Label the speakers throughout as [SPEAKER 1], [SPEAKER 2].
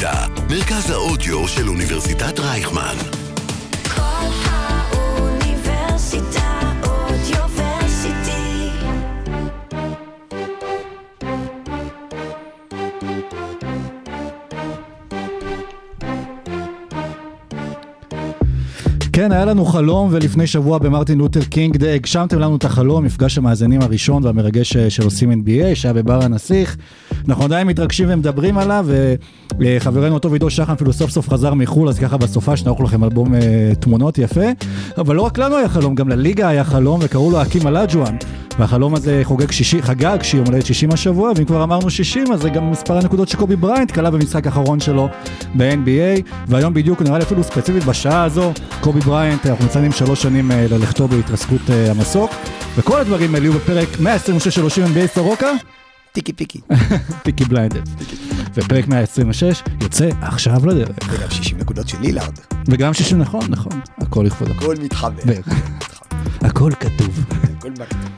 [SPEAKER 1] האוניברסיטה, מרכז האודיו של אוניברסיטת רייכמן.
[SPEAKER 2] כן, היה לנו חלום, ולפני שבוע במרטין לותר קינג די הגשמתם לנו את החלום, מפגש המאזינים הראשון והמרגש אה, של עושים NBA, שהיה בבר הנסיך. אנחנו עדיין מתרגשים ומדברים עליו, וחברנו הטוב עידו שחם אפילו סוף סוף חזר מחו"ל, אז ככה בסופה שנערוך לכם אלבום אה, תמונות יפה. אבל לא רק לנו היה חלום, גם לליגה היה חלום, וקראו לו האקים אולג'ואן. והחלום הזה חוגג שישי, חגג שיום הולדת 60 השבוע, ואם כבר אמרנו 60, אז זה גם מספר הנקודות שקובי בריינט קלע במשחק האחרון שלו ב-NBA, והיום בדיוק, נראה לי אפילו ספציפית בשעה הזו, קובי בריינט, אנחנו מציינים שלוש שנים אה, ללכתו בהתרסקות אה, המסוק, וכל הדברים האלה יהיו בפרק 126 של עושים NBA סורוקה,
[SPEAKER 3] טיקי פיקי.
[SPEAKER 2] פיקי בליינדד. ופרק 126 יוצא עכשיו לדרך.
[SPEAKER 3] וגם 60 נקודות של לילארד.
[SPEAKER 2] וגם 60, נכון, נכון, הכל לכבודו.
[SPEAKER 3] הכל מתחבר.
[SPEAKER 2] הכל כתוב.
[SPEAKER 3] הכל מתחבר.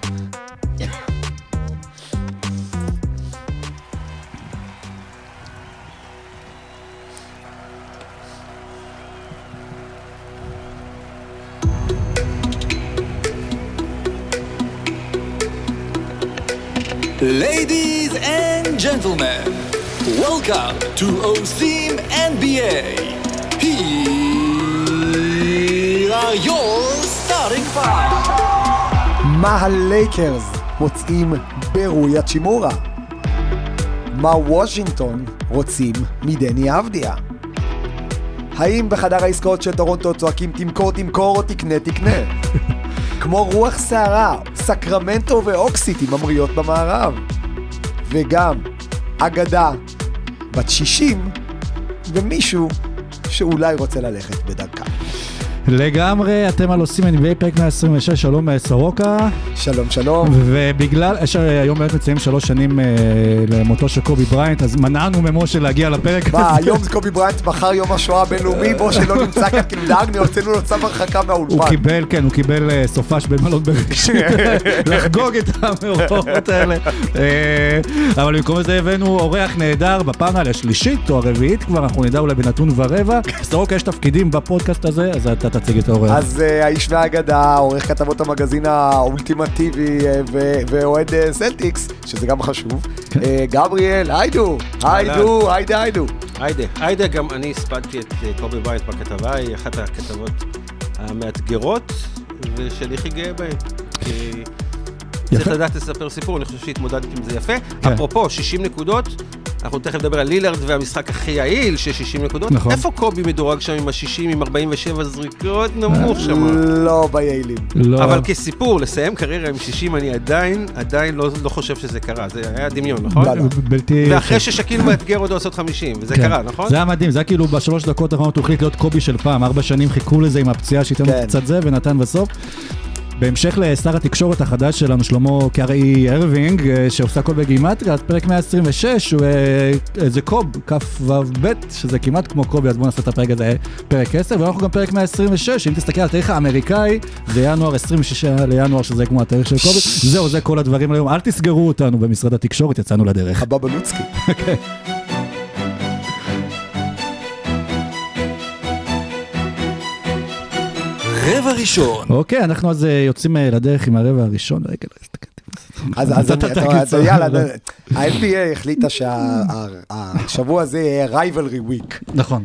[SPEAKER 4] Ladies and gentlemen, welcome to עושים NBA. Here are your starting five.
[SPEAKER 3] מה הלייקרס מוצאים ברוי האצ'ימורה? מה וושינגטון רוצים מדני אבדיה? האם בחדר העסקאות של טורונטו צועקים תמכור תמכור או תקנה תקנה? כמו רוח סערה, סקרמנטו ואוק סיטי ממריאות במערב. וגם אגדה בת 60 ומישהו שאולי רוצה ללכת בדרכה.
[SPEAKER 2] לגמרי, אתם על עושים NBA פרק 126, שלום אה, סורוקה.
[SPEAKER 3] שלום שלום.
[SPEAKER 2] ובגלל, יש אה, היום באמת מציינים שלוש שנים אה, למותו של קובי בריינט, אז מנענו ממשה להגיע לפרק
[SPEAKER 3] מה,
[SPEAKER 2] הזה.
[SPEAKER 3] היום זה קובי בריינט, מחר יום השואה הבינלאומי, בו שלא נמצא כאן, כאילו דאגנו, הוצאנו לו צו הרחקה
[SPEAKER 2] הוא
[SPEAKER 3] מהאולפן.
[SPEAKER 2] קיבל, כן, הוא קיבל אה, סופש במלון בראשית, לחגוג את המאורעות האלה. אה, אבל במקום זה הבאנו אורח נהדר בפאנל השלישית או הרביעית כבר, אנחנו נדע אולי בנתון ורבע. סורוקה יש תפקידים בפודקאסט הזה, אז אתה תציג את האורח.
[SPEAKER 3] אז אה, האיש והאגדה, עורך כתבות המגזין האולטימטיבי ו- ואוהד אה, סלטיקס, שזה גם חשוב.
[SPEAKER 2] כן.
[SPEAKER 3] אה, גבריאל, היידו, היידו, היידה, היידו.
[SPEAKER 5] היידה, היידה, גם אני הספדתי את אה, קובי בריינט בכתבה, היא אחת הכתבות המאתגרות, ושאני הכי גאה בהן. כי צריך לדעת לספר סיפור, אני חושב שהתמודדתי עם זה יפה.
[SPEAKER 2] כן.
[SPEAKER 5] אפרופו, 60 נקודות, אנחנו תכף נדבר על לילארד והמשחק הכי יעיל של 60 נקודות.
[SPEAKER 2] נכון.
[SPEAKER 5] איפה קובי מדורג שם עם ה-60, עם 47 זריקות? נמוך שם.
[SPEAKER 3] לא ביעילים.
[SPEAKER 2] לא.
[SPEAKER 5] אבל כסיפור, לסיים קריירה עם 60, אני עדיין, עדיין לא, לא חושב שזה קרה. זה היה דמיון, נכון?
[SPEAKER 3] לא, לא.
[SPEAKER 2] בלתי...
[SPEAKER 5] ואחרי ששקיל מאתגר אותו לעשות 50, וזה
[SPEAKER 2] כן.
[SPEAKER 5] קרה, נכון?
[SPEAKER 2] זה היה מדהים, זה היה כאילו בשלוש דקות האחרונות הוא החליט להיות קובי של פעם, ארבע שנים חיכו לזה עם הפציעה שייתן לו
[SPEAKER 3] כן.
[SPEAKER 2] קצת זה, ונתן בסוף. בהמשך לשר התקשורת החדש שלנו, שלמה קרעי הרווינג, אה, שעושה הכל בגימטריה, אז פרק 126 הוא אה, זה קוב, כ"ו-ב', שזה כמעט כמו קובי, אז בואו נעשה את הפרק הזה פרק 10, ואנחנו גם פרק 126, אם תסתכל על התאריך האמריקאי, זה ינואר 26 לינואר, שזה כמו התאריך של קובי, זהו, זה כל הדברים היום, אל תסגרו אותנו במשרד התקשורת, יצאנו לדרך.
[SPEAKER 3] הבבא לוצקי.
[SPEAKER 4] רבע ראשון.
[SPEAKER 2] אוקיי, אנחנו אז אה, יוצאים אה, לדרך עם הרבע הראשון, רגע, לא הסתכלתי.
[SPEAKER 3] אז אתה-. יאללה, ה-NBA החליטה שהשבוע הזה יהיה rivalry week.
[SPEAKER 2] נכון.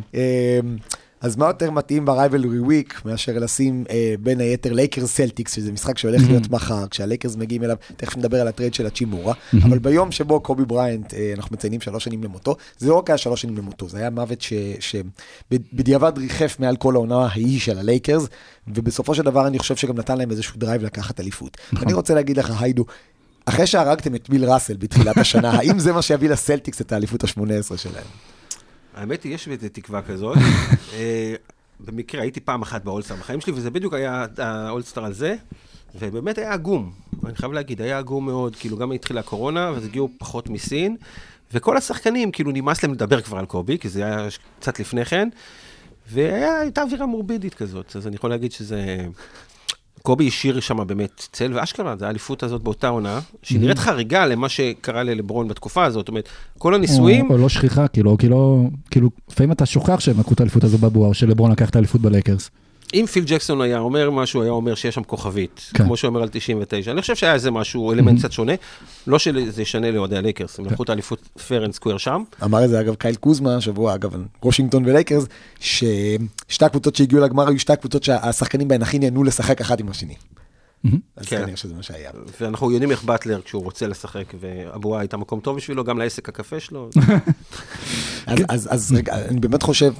[SPEAKER 3] אז מה יותר מתאים ב-rivalry week מאשר לשים אה, בין היתר לייקרס סלטיקס, שזה משחק שהולך להיות מחר, כשהלייקרס מגיעים אליו, תכף נדבר על הטרייד של האצ'ימורה, אבל ביום שבו קובי בריינט, אה, אנחנו מציינים שלוש שנים למותו, זה לא רק היה שלוש שנים למותו, זה היה מוות שבדיעבד ריחף מעל כל העונה ההיא של הלייקרס, ובסופו של דבר אני חושב שגם נתן להם איזשהו דרייב לקחת אליפות. אני רוצה להגיד לך, היידו, אחרי שהרגתם את ביל ראסל בתחילת השנה, האם זה מה שיביא לסלטיקס את האליפות ה-18 שלהם?
[SPEAKER 5] האמת היא, יש לי תקווה כזאת. אה, במקרה, הייתי פעם אחת באולסטאר בחיים שלי, וזה בדיוק היה האולסטאר הזה, ובאמת היה עגום. אני חייב להגיד, היה עגום מאוד, כאילו גם התחילה הקורונה, ואז הגיעו פחות מסין, וכל השחקנים, כאילו נמאס להם לדבר כבר על קובי, כי זה היה קצת לפני כן, והייתה אווירה מורבידית כזאת, אז אני יכול להגיד שזה... קובי השאיר שם באמת צל ואשכרה, זו האליפות הזאת באותה עונה, שהיא נראית חריגה למה שקרה ללברון בתקופה הזאת. זאת אומרת, כל הניסויים,
[SPEAKER 2] או, לא שכיחה, כאילו, כאילו, כאילו, לפעמים אתה שוכח שהם לקחו את האליפות הזו בבועה, או שלברון לקח את האליפות בלייקרס.
[SPEAKER 5] אם פיל ג'קסון היה אומר משהו, היה אומר שיש שם כוכבית,
[SPEAKER 2] כן.
[SPEAKER 5] כמו שהוא אומר על 99. אני חושב שהיה איזה משהו, אלמנט קצת שונה. לא שזה ישנה לאוהדי הלייקרס, הם לקחו את האליפות fair and square שם.
[SPEAKER 3] אמר את זה אגב קייל קוזמה השבוע, אגב, וושינגטון ולייקרס, ששתי הקבוצות שהגיעו לגמר היו שתי הקבוצות שהשחקנים בהן הכי נהנו לשחק אחת עם השני. אז
[SPEAKER 5] כן.
[SPEAKER 3] כנראה שזה מה שהיה.
[SPEAKER 5] ואנחנו יודעים איך באטלר, כשהוא רוצה לשחק, והבועה הייתה מקום טוב בשבילו, גם לעסק הקפה שלו.
[SPEAKER 3] אז, אז, אז רגע, אני באמת חושב,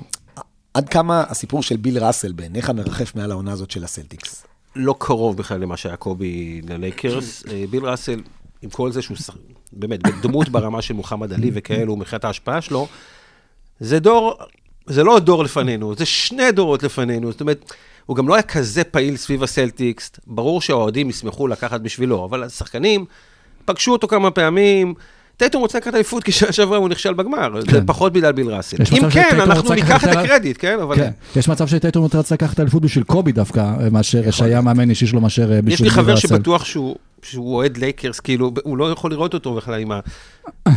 [SPEAKER 3] עד כמה הסיפור של ביל ראסל בעיניך מרחף מעל העונה הזאת של הסלטיקס?
[SPEAKER 5] לא קרוב בכלל למה שהיה קובי ללייקרס. אה, ביל ראסל, עם כל זה שהוא באמת דמות ברמה של מוחמד עלי וכאלו, מבחינת ההשפעה שלו, זה דור, זה לא דור לפנינו, זה שני דורות לפנינו. זאת אומרת, הוא גם לא היה כזה פעיל סביב הסלטיקס. ברור שהאוהדים ישמחו לקחת בשבילו, אבל השחקנים פגשו אותו כמה פעמים. טייטום רוצה לקחת אליפות, כי שנה שעברה הוא נכשל בגמר, זה
[SPEAKER 2] כן.
[SPEAKER 5] פחות בגלל ביל ראסל. אם כן, אנחנו
[SPEAKER 2] רוצה
[SPEAKER 5] ניקח את הקרדיט, כן? אבל
[SPEAKER 2] כן, יש מצב שטייטום רצה לקחת את האליפות בשביל קובי דווקא, מאשר שהיה מאמן אישי שלו מאשר בשביל
[SPEAKER 5] יש לי חבר
[SPEAKER 2] ביל ראסל.
[SPEAKER 5] שבטוח שהוא אוהד לייקרס, כאילו, הוא לא יכול לראות אותו בכלל עם ה...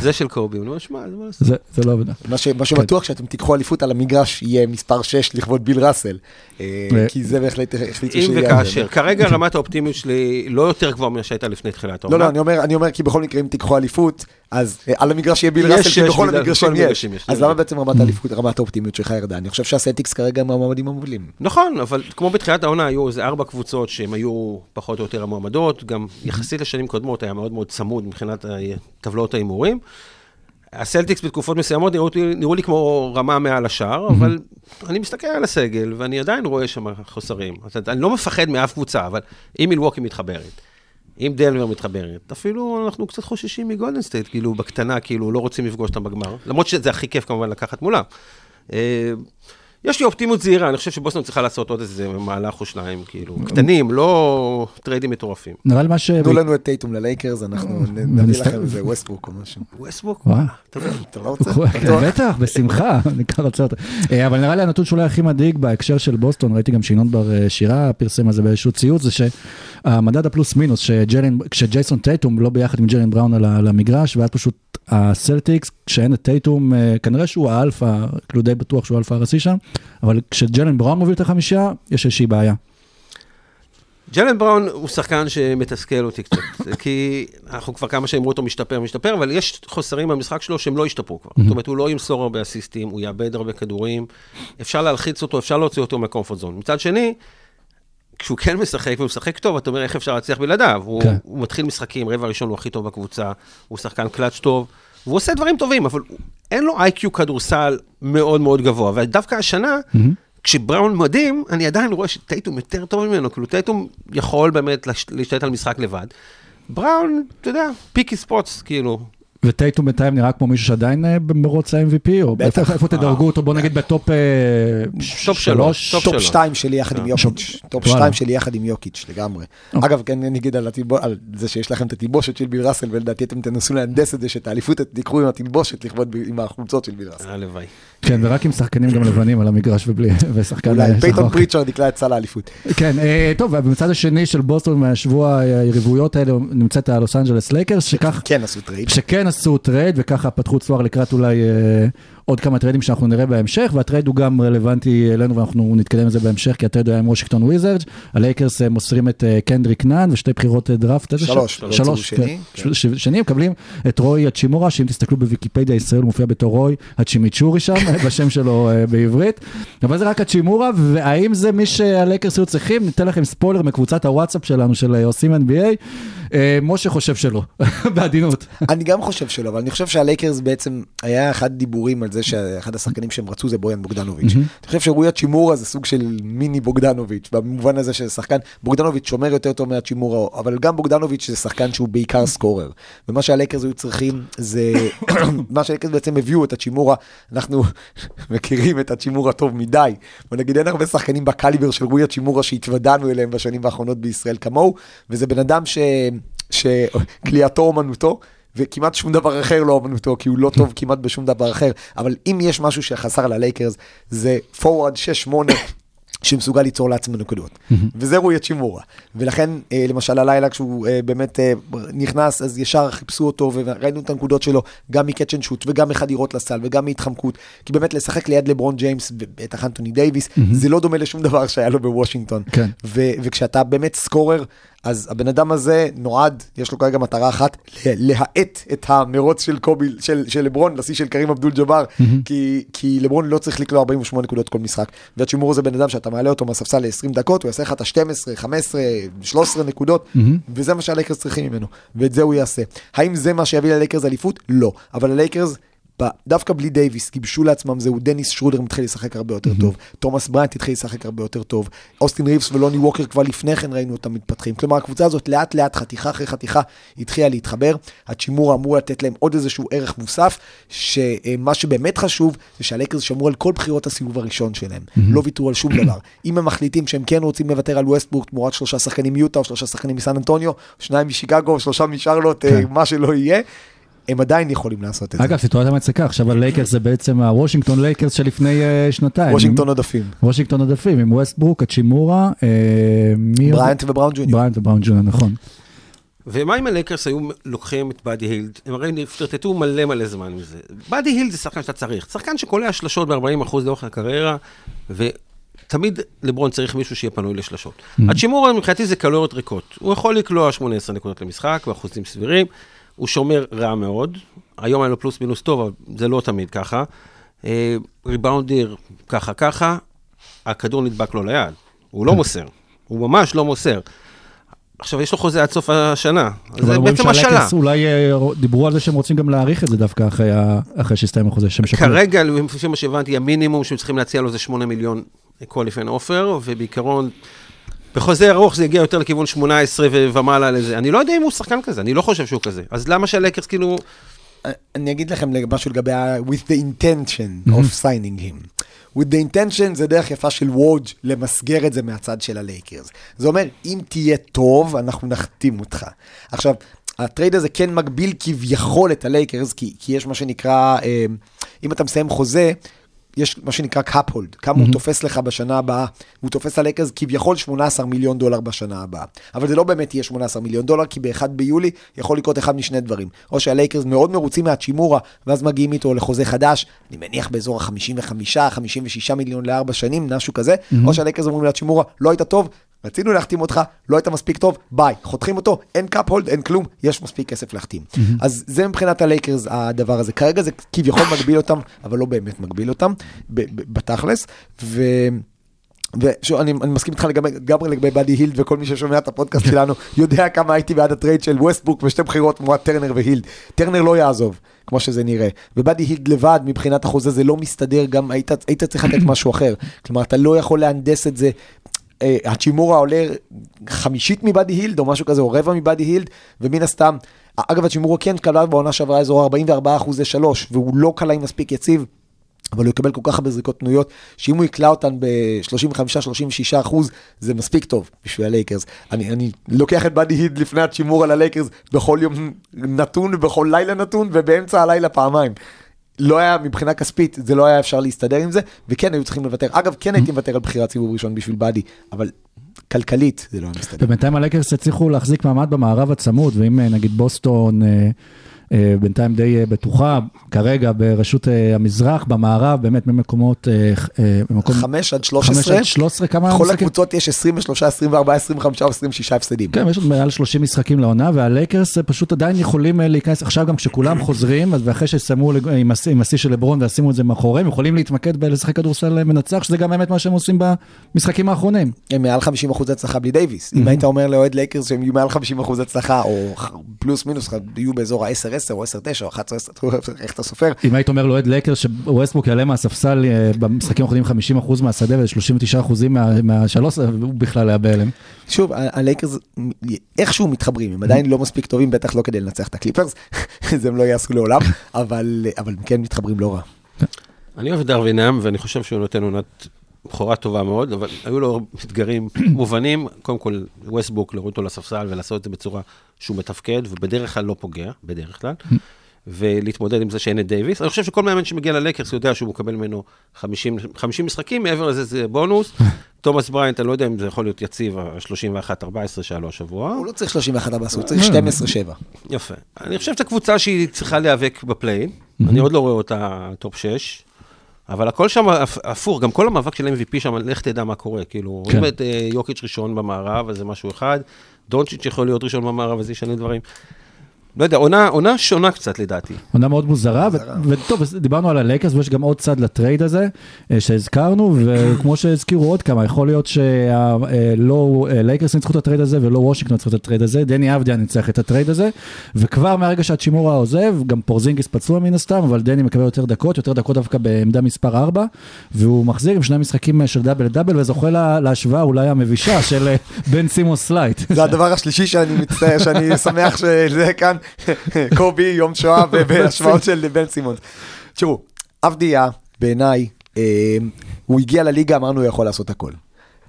[SPEAKER 5] זה של קובי, הוא אומר, שמע, זה מה לעשות.
[SPEAKER 2] זה, זה לא עבודה.
[SPEAKER 3] מה, שבטוח שאתם תיקחו אליפות על המגרש יהיה מספר 6 לכבוד ביל ראסל, אה, כי זה בהחלט החליטו
[SPEAKER 5] אם
[SPEAKER 3] שיהיה.
[SPEAKER 5] וכאשר. כרגע רמת האופטימיות שלי לא יותר גבוהה ממה שהייתה לפני תחילת
[SPEAKER 3] לא,
[SPEAKER 5] העונה.
[SPEAKER 3] לא, אני אומר, אני אומר כי בכל מקרה אם תיקחו אליפות, אז אה, על המגרש יהיה ביל ראסל, כי
[SPEAKER 5] יש,
[SPEAKER 3] בכל המגרשים יש. אז
[SPEAKER 5] זה
[SPEAKER 3] למה. בעצם רמת האליפות, רמת האופטימיות שלך ירדה? אני חושב שהסלטיקס כרגע הם המועמדים המובילים.
[SPEAKER 5] נכון, אבל כמו בתחילת העונה, היו איזה ארבע קבוצות שהן היו פחות או יותר המועמדות, גם יחסית לשנים קודמות היה מאוד מאוד צמוד מבחינת ה- טבלאות ההימורים. הסלטיקס בתקופות מסוימות נראו, נראו לי כמו רמה מעל השאר, אבל אני מסתכל על הסגל, ואני עדיין רואה שם חוסרים. אני לא מפחד מאף קבוצה, אבל אם מילווקי מתחברת, אם דנבר מתחברת, אפילו אנחנו קצת חוששים מגולדן סטייט, כאילו, בקטנה, כאילו, לא רוצים לפגוש אותם בגמר. למרות שזה הכי כיף כמובן לקחת מולם. אה, יש לי אופטימות זהירה, אני חושב שבוסטון צריכה לעשות עוד איזה מהלך או שניים, כאילו, קטנים, לא טריידים מטורפים.
[SPEAKER 2] נראה לי מה ש...
[SPEAKER 3] תנו לנו את טייטום ללייקרס, אנחנו נביא לכם איזה ווסטבוק או משהו.
[SPEAKER 5] ווסטבוק?
[SPEAKER 2] וואו.
[SPEAKER 5] אתה
[SPEAKER 3] לא רוצה?
[SPEAKER 2] כן, בטח, בשמחה, אני כבר רוצה אותו. אה, אבל נראה לי הנתון שאולי הכי מדאיג בהקשר של בוסטון, ראיתי גם שינון בר אה, שירה פרסם על זה באיזשהו ציוץ, זה שהמדד הפלוס מינוס, שג'לן- כשג'ייסון טייטום לא ביחד עם ג'לן בראון על המגרש, ואז פשוט הסלטיקס, כשאין את טייטום, אה, כנראה שהוא האלפא, כאילו די בטוח שהוא האלפא הראשי שם, אבל כשג'לן בראון מוביל את החמישייה, יש איזושהי בעיה.
[SPEAKER 5] ג'לן בראון הוא שחקן שמתסכל אותי קצת, כי אנחנו כבר כמה רואים אותו משתפר, משתפר, אבל יש חוסרים במשחק שלו שהם לא השתפרו כבר. זאת אומרת, הוא לא ימסור הרבה אסיסטים, הוא יאבד הרבה כדורים, אפשר להלחיץ אותו, אפשר להוציא אותו מהקומפורט זון. מצד שני, כשהוא כן משחק, והוא משחק טוב, אתה אומר, איך אפשר להצליח בלעדיו? הוא,
[SPEAKER 2] כן.
[SPEAKER 5] הוא מתחיל משחקים, רבע ראשון הוא הכי טוב בקבוצה, הוא שחקן קלאץ' טוב, והוא עושה דברים טובים, אבל אין לו איי-קיו כדורסל מאוד מאוד גבוה, ודווקא השנה, כשבראון מדהים, אני עדיין רואה שטייטום יותר טוב ממנו, כאילו טייטום יכול באמת להשתלט על משחק לבד. בראון, אתה יודע, picky spots, כאילו.
[SPEAKER 2] וטייטום בינתיים נראה כמו מישהו שעדיין אה, במרוץ ה-MVP, או
[SPEAKER 3] בטח.
[SPEAKER 2] איפה איפה תדרגו אותו, בוא נגיד בטופ אה,
[SPEAKER 5] שלוש, טופ.
[SPEAKER 3] 2 שלי יחד עם
[SPEAKER 2] אה,
[SPEAKER 3] יוקיץ', טופ. 2 שלי יחד עם יוקיץ' לגמרי.
[SPEAKER 2] אוקיי.
[SPEAKER 3] אגב, כן, אני אגיד על זה שיש לכם את התלבושת של ביל ראסל, ולדעתי אתם תנסו להנדס את זה, שאת האליפות תיקחו עם התלבושת לכבוד עם החולצות של ביל ראסל.
[SPEAKER 5] הלוואי.
[SPEAKER 2] כן, ורק עם שחקנים גם לבנים על המגרש ובלי, ושחקן
[SPEAKER 3] אולי
[SPEAKER 2] אה,
[SPEAKER 3] פייתון
[SPEAKER 2] שחור.
[SPEAKER 3] פריצ'רד יקלע את סל האליפות.
[SPEAKER 2] כן, אה, טוב, ובצד השני של בוסטון מהשבוע היריבויות האלה נמצאת הלוס אנג'לס לייקרס, שכך,
[SPEAKER 3] כן עשו טרייד.
[SPEAKER 2] שכן עשו טרייד, וככה פתחו צוהר לקראת אולי אה, עוד כמה טריידים שאנחנו נראה בהמשך, והטרייד הוא גם רלוונטי אלינו ואנחנו נתקדם לזה בהמשך, כי הטרייד היה עם וושינגטון וויזרדס, הלייקרס אה, מוסרים את אה, קנדריק נאן ושתי בחירות אה, דראפט, איזה
[SPEAKER 3] שלוש,
[SPEAKER 2] ש-
[SPEAKER 3] לא
[SPEAKER 2] שלוש,
[SPEAKER 3] שני,
[SPEAKER 2] כן. ש- שני, מקבלים את רוי האצ'ימורה, שאם תסתכלו בוויקיפדיה ישראל מופיע בתור רוי הצ'ימיצ'ורי שם, בשם שלו בעברית, אבל זה רק האצ'ימורה, והאם זה מי שהלייקרס היו צריכים? ניתן לכם ספוילר מקבוצת הוואטסאפ שלנו של עושים NBA, משה חושב שלא, בעדינות.
[SPEAKER 3] אני גם חושב שלא, אבל אני חושב שהלייקרס בעצם, היה אחד דיבורים על זה שאחד השחקנים שהם רצו זה בויאן בוגדנוביץ'. אני חושב שרוי האצ'ימורה זה סוג של מיני בוגדנוביץ', במובן הזה שזה שחקן, בוגדנוביץ' שומר יותר טוב מהאצ'ימורה, אבל גם בוגדנוביץ' זה שחקן שהוא בעיקר scorer. ומה שהלייקרס היו צריכים זה, מה שהלייקרס בעצם הביאו את הצ'ימורה, אנחנו מכירים את הצ'ימורה טוב מדי. בוא נגיד, אין הרבה שחקנים בקליבר של רויה צ'ימורה שהתוודענו אליהם בשנים האחרונות בישראל כמוהו, וזה בן אדם ש... שכליאתו אומנותו, וכמעט שום דבר אחר לא אומנותו, כי הוא לא טוב כמעט בשום דבר אחר. אבל אם יש משהו שחסר ללייקרס, זה פורוורד 6-8. שמסוגל ליצור לעצמו נקודות. וזה רועי צ'ימורה. ולכן, אה, למשל, הלילה כשהוא אה, באמת אה, נכנס, אז ישר חיפשו אותו, וראינו את הנקודות שלו, גם מ catch and shoot, וגם מחדירות לסל, וגם מהתחמקות. כי באמת, לשחק ליד לברון ג'יימס, ובטח אנטוני דייוויס, זה לא דומה לשום דבר שהיה לו בוושינגטון.
[SPEAKER 2] כן.
[SPEAKER 3] וכשאתה באמת scorer, אז הבן אדם הזה נועד, יש לו כרגע מטרה אחת, להאט את המרוץ של קובי, של, של לברון, לשיא של קרים אבדול ג'אבר, כי, כי לברון לא צריך לקלוע 48 נקודות כל משחק. והאצ'ימורה זה בן אדם שאתה מעלה אותו מהספסל ל-20 דקות, הוא יעשה לך את ה-12, 15, 13 נקודות, וזה מה שהלייקרס צריכים ממנו, ואת זה הוא יעשה. האם זה מה שיביא ללייקרס אליפות? לא. אבל הלייקרס... דווקא בלי דייוויס, גיבשו לעצמם, זהו דניס שרודר מתחיל לשחק הרבה יותר טוב, תומאס בריינט התחיל לשחק הרבה יותר טוב, אוסטין ריבס ולוני ווקר כבר לפני כן ראינו אותם מתפתחים. כלומר, הקבוצה הזאת לאט לאט, חתיכה אחרי חתיכה, התחילה להתחבר. האצ'ימורה אמור לתת להם עוד איזשהו ערך מוסף, שמה שבאמת חשוב, זה שהלייקרס שמרו על כל בחירות הסיבוב הראשון שלהם. לא ויתרו על שום דבר. אם הם מחליטים שהם כן רוצים לוותר על ווסטברוק תמורת שלושה שחקנים מיוטה, או שלושה שחקנים מסן אנטוניו, שניים משיקגו, שלושה משרלוט, אה, מה שלא יהיה, הם עדיין יכולים לעשות את זה.
[SPEAKER 2] אגב, סיטואציה מצחיקה, עכשיו הלייקרס זה בעצם הוושינגטון לייקרס של לפני אה, שנתיים.
[SPEAKER 3] וושינגטון עודפים.
[SPEAKER 2] וושינגטון עודפים, עם ווסטברוק, האצ'ימורה, אה, מי?
[SPEAKER 3] בריינט ובראון ג'וניור.
[SPEAKER 2] בריינט ובראון ג'וניור, נכון.
[SPEAKER 5] ומה אם הלייקרס היו לוקחים את באדי הילד? הם הרי מפלרטטים מלא מלא זמן מזה. באדי הילד זה שחקן שאתה צריך. שחקן שקולע שלשות ב-40% לאורך הקריירה, ותמיד לברון צריך מישהו שיהיה פנוי לשלשות. הצ'ימורה מבחינתי זה קלוריות ריקות. הוא יכול לקלוע 18 נקודות למשחק, באחוזים סבירים. הוא שומר רע מאוד. היום היה לו פלוס מינוס טוב, אבל זה לא תמיד ככה. אה, ריבאונדיר ככה ככה, הכדור נדבק לו ליד. הוא לא מוסר. הוא ממש לא מוסר. עכשיו, יש לו חוזה עד סוף השנה. אז
[SPEAKER 2] אבל
[SPEAKER 5] זה
[SPEAKER 2] אומרים
[SPEAKER 5] בעצם השאלה.
[SPEAKER 2] שהלייקרס אולי אה, דיברו על זה שהם רוצים גם להאריך את זה דווקא אחרי ה- אחרי שהסתיים החוזה שהם שקלו.
[SPEAKER 5] כרגע, לפי מה שהבנתי, המינימום שהם צריכים להציע לו זה 8 מיליון קווליפיינג offer, ובעיקרון, בחוזה ארוך זה יגיע יותר לכיוון 18 ו- ומעלה לזה. אני לא יודע אם הוא שחקן כזה, אני לא חושב שהוא כזה. אז למה שהלייקרס כאילו...
[SPEAKER 3] אני אגיד לכם משהו לגבי ה- with the intention of signing him. with the intention זה דרך יפה של וודג' למסגר את זה מהצד של הלייקרס. זה אומר, אם תהיה טוב, אנחנו נחתים אותך. עכשיו, הטרייד הזה כן מגביל כביכול את הלייקרס, כי, כי יש מה שנקרא, אה, אם אתה מסיים חוזה, יש מה שנקרא cap hold, כמה הוא תופס לך בשנה הבאה, הוא תופס ללייקרס כביכול 18 מיליון דולר בשנה הבאה. אבל זה לא באמת יהיה 18 מיליון דולר, כי ב-1 ביולי יכול לקרות אחד משני דברים. או שהלייקרס מאוד מרוצים מהאצ'ימורה, ואז מגיעים איתו לחוזה חדש, אני מניח באזור ה-55-56 מיליון לארבע שנים, משהו כזה, או שהלייקרס אומרים להאצ'ימורה, לא היית טוב, רצינו להחתים אותך, לא היית מספיק טוב, ביי. חותכים אותו, אין cap hold, אין כלום, יש מספיק כסף להחתים. אז זה מבחינת הלייקרס הדבר הזה. כרגע זה כביכול מגביל אותם, אבל לא באמת מגביל אותם, בתכלס. ו... ושוב, אני, אני מסכים איתך לגמרי, לגמרי לגבי באדי הילד, וכל מי ששומע את הפודקאסט שלנו יודע כמה הייתי בעד ה trade של ווסטברוק ושתי בחירות תמורת טרנר והילד. טרנר לא יעזוב, כמו שזה נראה. ובאדי הילד לבד, מבחינת החוזה זה לא מסתדר, גם היית, היית צריך לתת משהו אחר. כלומר, אתה לא יכול להנדס את זה. אה, האצ'ימורה עולה חמישית מבאדי הילד, או משהו כזה, או רבע מבאדי הילד, ומן הסתם, אגב, האצ'ימורה כן קלע בעונה שעברה אזור 44 אחוזי שלוש, והוא לא עם מספיק יציב. אבל הוא יקבל כל כך הרבה זריקות פנויות, שאם הוא יקלע אותן ב-35-36 אחוז, זה מספיק טוב בשביל הלייקרס. אני, אני לוקח את באדי הילד לפני האצ'ימורה על הלייקרס בכל יום נתון ובכל לילה נתון, ובאמצע הלילה פעמיים. לא היה, מבחינה כספית, זה לא היה אפשר להסתדר עם זה, וכן היו צריכים לוותר. אגב, כן הייתי מוותר על בחירת סיבוב ראשון בשביל באדי, אבל כלכלית זה לא היה מסתדר.
[SPEAKER 2] ובינתיים הלייקרס הצליחו להחזיק מעמד במערב הצמוד, ואם אה, נגיד בוסטון אה, בינתיים די אה, בטוחה, כרגע ברשות אה, המזרח, במערב, באמת ממקומות, אה, אה, במקום...
[SPEAKER 3] 5 עד
[SPEAKER 2] 5
[SPEAKER 3] 13,
[SPEAKER 2] עד 13, כמה
[SPEAKER 3] בכל
[SPEAKER 2] משחקים?
[SPEAKER 3] הקבוצות יש 23, 24, 25 או 26 הפסדים.
[SPEAKER 2] כן, יש עוד מעל 30 משחקים לעונה, והלייקרס אה, פשוט עדיין יכולים אה, להיכנס, עכשיו גם כשכולם חוזרים, ואחרי שסיימו עם השיא- של לברון וישימו את זה מאחוריהם, יכולים להתמקד בלשחק כדורסל אה, מנצח, שזה גם באמת מה שהם עושים במשחקים האחרונים.
[SPEAKER 3] הם מעל 50 אחוז הצלחה בלי דייוויס. אם היית אומר לאוהד לייקרס שהם יהיו מעל 50 אחוז הצלחה, או פלוס מינוס, יהיו באזור ה-10-10 או 10-9 או 11-10, איך אתה סופר?
[SPEAKER 2] אם היית אומר לאוהד לייקרס שווסטברוק יעלה מהספסל אה, במשחקים האחרונים 50% מהשדה ו-39% מה- מהשלוש, אה, הוא בכלל היה בהלם.
[SPEAKER 3] שוב, הלייקרס איכשהו מתחברים, הם עדיין לא מספיק טובים, בטח לא כדי לנצח את הקליפרס, זה הם לא יעשו לעולם, אבל אבל הם כן מתחברים לא רע.
[SPEAKER 5] אני אוהב את דרווין האם, ואני חושב שהוא נותן עונת בכורה טובה מאוד, אבל היו לו אתגרים מובנים. קודם כל, ווסטברוק, להוריד אותו לספסל ולעשות את זה בצורה שהוא מתפקד, ובדרך כלל לא פוגע, בדרך כלל. ולהתמודד עם זה שאין את דייוויס. אני חושב שכל מאמן שמגיע ללייקרס יודע שהוא מקבל ממנו 50, 50 משחקים, מעבר לזה זה בונוס. תומאס בריינט, אני לא יודע אם זה יכול להיות יציב, ה-31-14 שהיה לו השבוע.
[SPEAKER 3] הוא לא צריך 31 14, הוא צריך 12-7.
[SPEAKER 5] יפה. אני חושב שזו קבוצה שהיא צריכה להיאבק ב play-in. אני עוד לא רואה אותה top 6. אבל הכל שם הפוך, גם כל המאבק של MVP שם, לך תדע מה קורה. כאילו,
[SPEAKER 2] כן.
[SPEAKER 5] רואים את אה, יוקיץ' ראשון במערב, אז זה משהו אחד. דונצ'יץ' יכול להיות ראשון במערב, אז זה ישנה דברים. לא יודע, עונה, עונה שונה קצת לדעתי.
[SPEAKER 2] עונה מאוד מוזרה, ו- וטוב, דיברנו על הלייקרס ויש גם עוד צד ל trade הזה אה, שהזכרנו, וכמו שהזכירו עוד כמה, יכול להיות שלא לייקרס ניצחו את ה trade הזה ולא וושינגטון ניצחו את ה trade הזה, דני אבדיה ניצח את ה trade הזה, וכבר מהרגע שהצ'ימורה עוזב, גם פורזינגיס פצוע מן הסתם, אבל דני מקבל יותר דקות, יותר דקות דווקא בעמדה מספר 4, והוא מחזיר עם שני משחקים של דאבל דאבל וזוכה לה- להשוואה אולי המבישה של אה, בן סימוס סלייט.
[SPEAKER 3] זה הדבר השלישי שאני מצטער, שאני שמח שזה כאן, קובי, יום שואה ובהשוואות של בן סימונס. תראו, אבדיה, בעיניי, אה, הוא הגיע לליגה, אמרנו, הוא יכול לעשות הכל.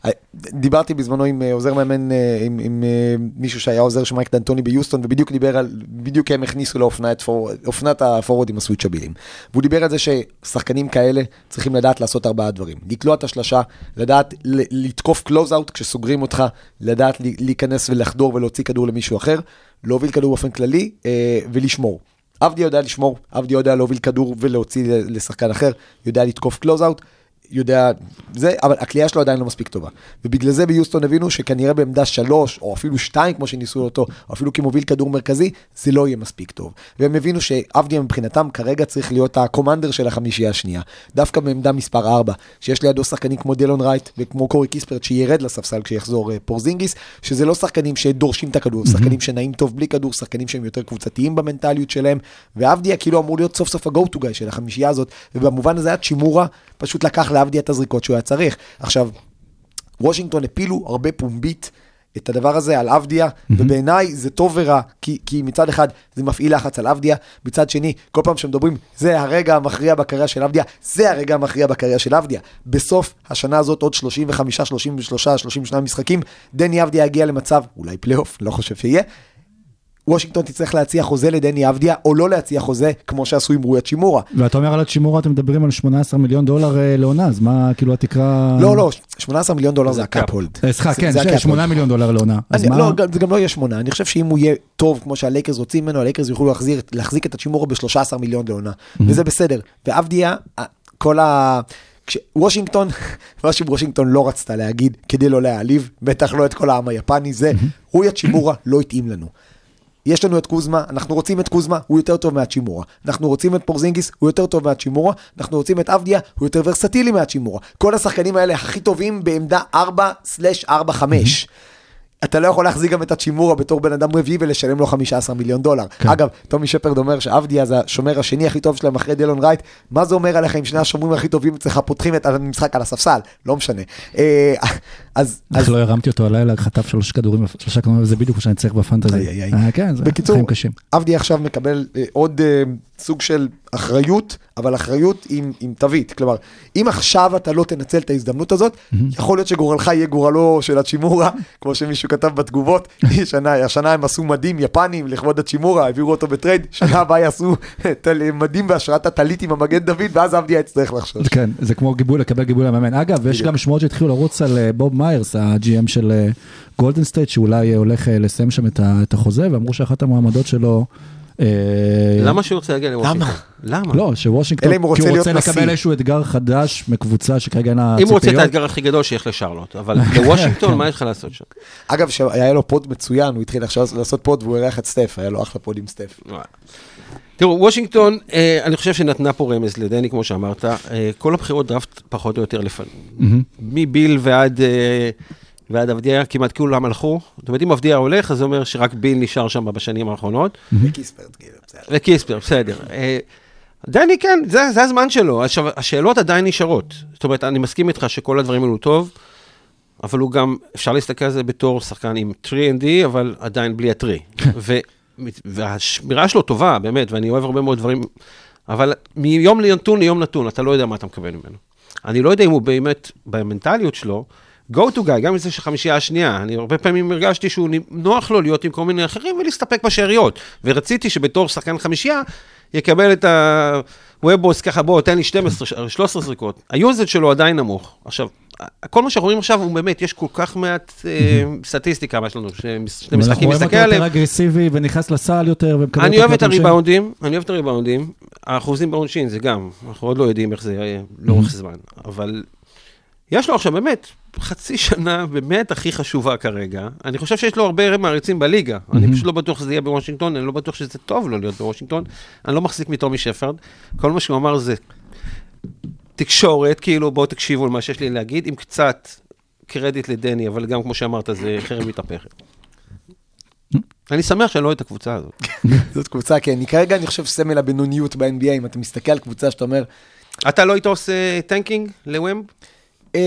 [SPEAKER 3] אה, דיברתי בזמנו עם אה, עוזר מאמן, אה, עם, עם אה, מישהו שהיה עוזר של מייק דנטוני ביוסטון, ובדיוק דיבר על, בדיוק הם הכניסו לאופנה את פור, אופנת הפורורדים הסוויצ'בילים. והוא דיבר על זה ששחקנים כאלה צריכים לדעת לעשות ארבעה דברים. לקלוע את השלשה, לדעת לתקוף close-out כשסוגרים אותך, לדעת להיכנס ולחדור ולהוציא כדור למישהו אחר, להוביל כדור באופן כללי אה, ולשמור. אבדיה יודע לשמור, אבדיה יודע להוביל כדור ולהוציא לשחקן אחר, יודע לתקוף close-out, יודע זה, אבל הקליעה שלו עדיין לא מספיק טובה. ובגלל זה ביוסטון הבינו שכנראה בעמדה שלוש, או אפילו שתיים, כמו שניסו אותו, או אפילו כמוביל כדור מרכזי, זה לא יהיה מספיק טוב. והם הבינו שעבדיה מבחינתם כרגע צריך להיות הקומנדר של החמישייה השנייה. דווקא בעמדה מספר 4, שיש לידו שחקנים כמו דילון רייט וכמו קורי קיספרט, שירד לספסל כשיחזור אה, פורזינגיס, שזה לא שחקנים שדורשים את הכדור, שחקנים שנעים טוב בלי כדור, שחקנים שהם יותר קבוצתיים במנטליות שלהם, ועבדיה כאילו אמור להיות סוף סוף ה-go to guy של החמישייה הזאת, ובמובן הזה הצ'ימורה פשוט לקח לעבדיה את הזריקות שהוא היה צריך. עכשיו, וושינגטון הפילו הרבה פומבית את הדבר הזה על אבדיה, mm-hmm. ובעיניי זה טוב ורע, כי, כי מצד אחד זה מפעיל לחץ על אבדיה, מצד שני, כל פעם שמדברים, זה הרגע המכריע בקריירה של אבדיה, זה הרגע המכריע בקריירה של אבדיה. בסוף השנה הזאת עוד 35, 33, 32 משחקים, דני אבדיה יגיע למצב, אולי פלייאוף, לא חושב שיהיה. וושינגטון תצטרך להציע חוזה לדני אבדיה, או לא להציע חוזה, כמו שעשו עם רועי צ'ימורה.
[SPEAKER 2] ואתה אומר על האצ'ימורה, אתם מדברים על 18 מיליון דולר אה, לעונה, אז מה כאילו התקרה...
[SPEAKER 3] לא, לא, 18 מיליון דולר זה
[SPEAKER 5] ה
[SPEAKER 3] cap
[SPEAKER 5] cap.
[SPEAKER 3] hold.
[SPEAKER 2] אה, סליחה, כן,
[SPEAKER 3] זה
[SPEAKER 2] ש-
[SPEAKER 3] ה cap
[SPEAKER 2] 8
[SPEAKER 3] hold.
[SPEAKER 2] מיליון דולר לעונה.
[SPEAKER 3] לא, זה גם לא יהיה שמונה, אני חושב שאם הוא יהיה טוב כמו שהלייקרס רוצים ממנו, הלייקרס יוכלו להחזיק את האצ'ימורה ב-13 מיליון לעונה, וזה בסדר. ואבדיה, ה- כל ה... כש... וושינגטון, מה שוושינגטון לא רצתה להגיד, כדי לא להעליב, בטח לא את כל העם היפני, זה, רוי האצ'ימורה לא התאים לנו. יש לנו את קוזמה, אנחנו רוצים את קוזמה, הוא יותר טוב מהאצ'ימורה. אנחנו רוצים את פורזינגיס, הוא יותר טוב מהאצ'ימורה. אנחנו רוצים את אבדיה, הוא יותר ורסטילי מהאצ'ימורה. כל השחקנים האלה הכי טובים בעמדה 4/4-5. אתה לא יכול להחזיק גם את הצ'ימורה בתור בן אדם רביעי ולשלם לו 15 מיליון דולר.
[SPEAKER 2] כן.
[SPEAKER 3] אגב, טומי שפרד אומר שאבדיה זה השומר השני הכי טוב שלהם אחרי דילון רייט. מה זה אומר עליך אם שני השומרים הכי טובים אצלך פותחים את המשחק על הספסל? לא משנה. אז...
[SPEAKER 2] איך לא הרמתי אותו הלילה, חטף שלוש כדורים, שלושה כדורים, זה בדיוק מה שאני צריך בפנטזי.
[SPEAKER 3] איי, איי, איי.
[SPEAKER 2] אה, כן, זה
[SPEAKER 3] בקיצור,
[SPEAKER 2] חיים קשים.
[SPEAKER 3] עבדי עכשיו מקבל אה, עוד אה, סוג של אחריות, אבל אחריות עם, תווית. כלומר, אם עכשיו אתה לא תנצל את ההזדמנות הזאת, יכול להיות שגורלך יהיה גורלו של האצ'ימורה, כמו שמישהו כתב בתגובות. שנה, השנה הם עשו מדים יפנים לכבוד האצ'ימורה, העבירו אותו בטרייד, שנה הבאה יעשו מדים בהשראת הטלית עם המגן דוד, ואז אבדיה יצטרך לחשוש.
[SPEAKER 2] כן, זה כמו גיבוי, לקבל גיבוי למאמן. אגב, יש. גם שמועות שהתחילו לרוץ על בוב מיירס, ה-GM של אה, גולדן סטייט, שאולי אה, הולך אה, לסיים שם את ה- את החוזה, ואמרו שאחת המועמדות שלו... אה,
[SPEAKER 5] למה שהוא רוצה להגיע לוושינגטון? למה?
[SPEAKER 2] לא, שוושינגטון,
[SPEAKER 3] אלא אם הוא רוצה
[SPEAKER 2] כי הוא
[SPEAKER 3] להיות
[SPEAKER 2] רוצה
[SPEAKER 3] נשיא.
[SPEAKER 2] לקבל איזשהו אתגר חדש מקבוצה שכרגע אין לה
[SPEAKER 5] אם הוא רוצה את
[SPEAKER 2] ציפיות.
[SPEAKER 5] האתגר הכי גדול שיש לשרלוט, אבל לוושינגטון, מה יש לך לעשות שם?
[SPEAKER 3] אגב, שהיה לו pod מצוין, הוא התחיל עכשיו לעשות pod והוא אירח את סטף, היה לו אחלה pod עם סטף.
[SPEAKER 5] תראו, וושינגטון, אה, אני חושב שנתנה פה רמז לדני, כמו שאמרת, אה, כל הבחירות דראפט פחות או יותר לפני. מביל ועד, אה, ועד אבדיה, כמעט כולם הלכו. זאת אומרת, אם אבדיה הולך, אז זה אומר שרק ביל נשאר שם בשנים האחרונות.
[SPEAKER 3] וקיספרט, כאילו, בסדר.
[SPEAKER 5] וקיספרט, בסדר. אה, דני, כן, זה, זה הזמן שלו. עכשיו, השאלות עדיין נשארות. זאת אומרת, אני מסכים איתך שכל הדברים האלו טוב, אבל הוא גם, אפשר להסתכל על זה בתור שחקן עם 3&D, אבל עדיין בלי ה-3. והשמירה שלו טובה, באמת, ואני אוהב הרבה מאוד דברים, אבל מיום לנתון ליום נתון, אתה לא יודע מה אתה מקבל ממנו. אני לא יודע אם הוא באמת, במנטליות שלו, go to guy, גם אם זה של חמישייה השנייה. אני הרבה פעמים הרגשתי שהוא נוח לו להיות עם כל מיני אחרים ולהסתפק בשאריות. ורציתי שבתור שחקן חמישייה, יקבל את ה-Webos ככה, בוא, תן לי 12, 13 זריקות. היוזד שלו עדיין נמוך. עכשיו, כל מה שאנחנו רואים עכשיו הוא באמת, יש כל כך מעט אה, סטטיסטיקה, מה יש לנו, שני משחקים
[SPEAKER 2] אנחנו רואים
[SPEAKER 5] להסתכל
[SPEAKER 2] אותו יותר
[SPEAKER 5] עליהם.
[SPEAKER 2] אגרסיבי ונכנס לסל יותר ומקבל
[SPEAKER 5] אני אוהב את הריבאונדים, אני אוהב את הריבאונדים. האחוזים בעונשין זה גם, אנחנו עוד לא יודעים איך זה יהיה לאורך זמן, אבל יש לו עכשיו באמת חצי שנה באמת הכי חשובה כרגע. אני חושב שיש לו הרבה מעריצים בליגה. אני פשוט לא בטוח שזה יהיה בוושינגטון, אני לא בטוח שזה טוב לו להיות בוושינגטון. אני לא מחזיק מטומי שפרד. כל מה שהוא אמר זה תקשורת, כאילו בואו תקשיבו למה שיש לי להגיד, עם קצת קרדיט לדני, אבל גם כמו שאמרת, זה חרב מתהפכת. אני שמח שאני לא אוהד את הקבוצה הזאת.
[SPEAKER 3] זאת קבוצה, כן. אני כרגע, אני חושב, סמל הבינוניות ב-NBA, אם אתה מסתכל על קבוצה שאתה אומר,
[SPEAKER 5] אתה לא היית עושה טנקינג לוומב?
[SPEAKER 3] אמ,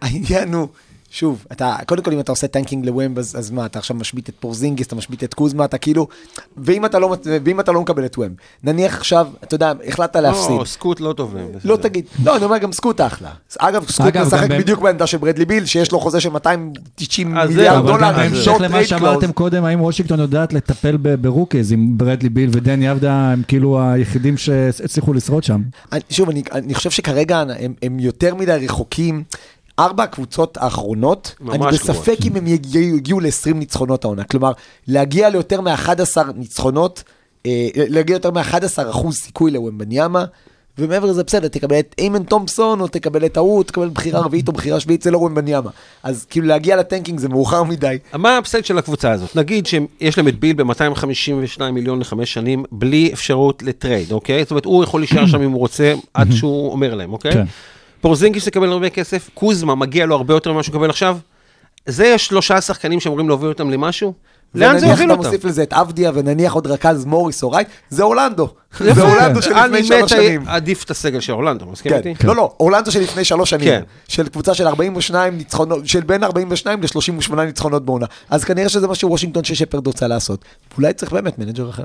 [SPEAKER 3] העניין הוא, שוב, אתה, קודם כל אם אתה עושה טנקינג לוומב, אז, אז מה, אתה עכשיו משבית את פורזינגיס, אתה משבית את קוזמה, אתה כאילו, ואם אתה לא, ואם אתה לא מקבל את וומב, נניח עכשיו, אתה יודע, החלטת להפסיד.
[SPEAKER 5] לא, סקוט לא טוב להם.
[SPEAKER 3] לא
[SPEAKER 5] בסדר.
[SPEAKER 3] תגיד, לא, אני אומר גם סקוט אחלה. אגב, סקוט
[SPEAKER 2] אגב,
[SPEAKER 3] משחק בדיוק בעמדה של ברדלי ביל, שיש לו חוזה של 290
[SPEAKER 5] אז
[SPEAKER 3] מיליארד דולר,
[SPEAKER 2] בהמשך למה שאמרתם. קודם, האם וושינגטון יודעת לטפל ב- ב rookies, עם ברדלי ביל ודני אבדיה, הם כאילו היחידים שהצליחו לשרוד שם.
[SPEAKER 3] שוב, אני, אני חושב שכרגע הם, הם יותר מדי רחוקים. ארבע הקבוצות האחרונות, אני בספק
[SPEAKER 5] גרועות.
[SPEAKER 3] אם הם יגיעו, יגיעו ל-20 ניצחונות העונה. כלומר, להגיע ליותר מ-11 ניצחונות, אה, להגיע ליותר מ-11 אחוז סיכוי לוומבניאמה, ומעבר לזה בסדר, תקבל את איימן תומפסון, או תקבל את ההוא, תקבל בחירה רביעית או בחירה שביעית, זה לא וומבניאמה. אז כאילו להגיע לטנקינג זה מאוחר מדי.
[SPEAKER 5] מה הפסד של הקבוצה הזאת? נגיד שיש להם את ביל ב-252 מיליון לחמש שנים, בלי אפשרות לטרייד, אוקיי? זאת אומרת, הוא יכול להישאר שם אם הוא רוצה, עד שהוא אומר להם, אוקיי?
[SPEAKER 2] כן.
[SPEAKER 5] פורזינגיס יקבל הרבה כסף, קוזמה מגיע לו הרבה יותר ממה שהוא מקבל עכשיו. זה שלושה שחקנים שאמורים להוביל אותם למשהו? לאן זה
[SPEAKER 3] ונניח
[SPEAKER 5] יוביל
[SPEAKER 3] אתה
[SPEAKER 5] אותם?
[SPEAKER 3] מוסיף לזה את אבדיה, ונניח עוד רכז מוריס או רייט, זה אורלנדו. זה אורלנדו של לפני שלוש שנים.
[SPEAKER 5] עדיף את הסגל של אורלנדו, מסכים
[SPEAKER 3] כן,
[SPEAKER 5] איתי?
[SPEAKER 3] לא, לא, אורלנדו של לפני שלוש שנים.
[SPEAKER 5] כן.
[SPEAKER 3] של קבוצה של 42 ניצחונות, של בין 42 ל-38 ניצחונות בעונה. אז כנראה שזה מה שוושינגטון ששפרד רוצה לעשות. אולי צריך באמת מנג'ר אחר.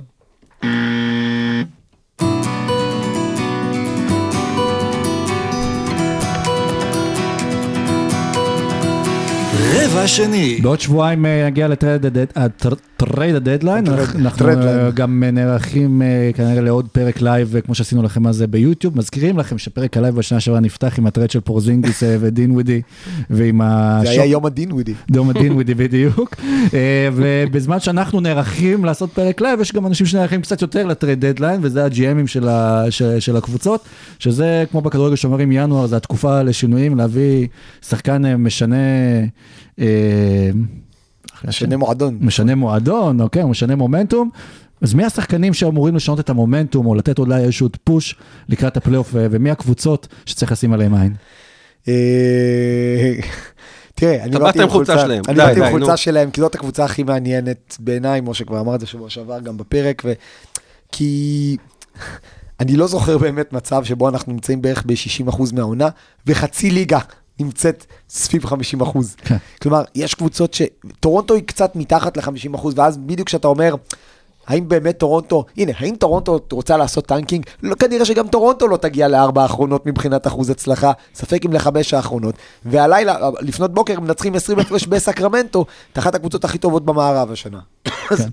[SPEAKER 4] רבע שני.
[SPEAKER 2] בעוד שבועיים אה, נגיע ל
[SPEAKER 3] trade
[SPEAKER 2] ה
[SPEAKER 3] deadline,
[SPEAKER 2] אנחנו גם נערכים אה, כנראה לעוד פרק live, אה, כמו שעשינו לכם אז אה, ביוטיוב. מזכירים לכם שפרק ה live בשנה שעברה נפתח עם הטרייד של פורזינגיס ודינווידי, ועם
[SPEAKER 3] זה
[SPEAKER 2] השוק.
[SPEAKER 3] היה יום
[SPEAKER 2] הדינווידי. יום הדינווידי בדיוק. ובזמן שאנחנו נערכים לעשות פרק live, יש גם אנשים שנערכים קצת יותר ל trade deadline, וזה ה GMים של, ה- הקבוצות, שזה כמו בכדורגל שאומרים ינואר, זה התקופה לשינויים, להביא שחקן אה, משנה... אה,
[SPEAKER 3] שני מועדון.
[SPEAKER 2] משנה מועדון, אוקיי, הוא משנה מומנטום. אז מי השחקנים שאמורים לשנות את המומנטום, או לתת אולי איזשהו פוש לקראת הפלייאוף, אה, ומי הקבוצות שצריך לשים עליהם עין?
[SPEAKER 3] אה, תראה, אני באתי
[SPEAKER 5] באת עם חולצה שלהם.
[SPEAKER 3] אני באתי עם חולצה. שלהם, כי זאת הקבוצה הכי מעניינת בעיניי, כמו שכבר אמרת שבוע שעבר גם בפרק, ו... כי אני לא זוכר באמת מצב שבו אנחנו נמצאים בערך ב-60% מהעונה, וחצי ליגה נמצאת סביב 50%.
[SPEAKER 2] כן.
[SPEAKER 3] כלומר, יש קבוצות ש... טורונטו היא קצת מתחת ל-50%, ואז בדיוק כשאתה אומר... האם באמת טורונטו, הנה, האם טורונטו רוצה לעשות טנקינג? לא, כנראה שגם טורונטו לא תגיע לארבע האחרונות מבחינת אחוז הצלחה, ספק אם לחמש האחרונות. והלילה, לפנות בוקר, מנצחים 20 הפרש בסקרמנטו, את אחת הקבוצות הכי טובות במערב השנה. אז,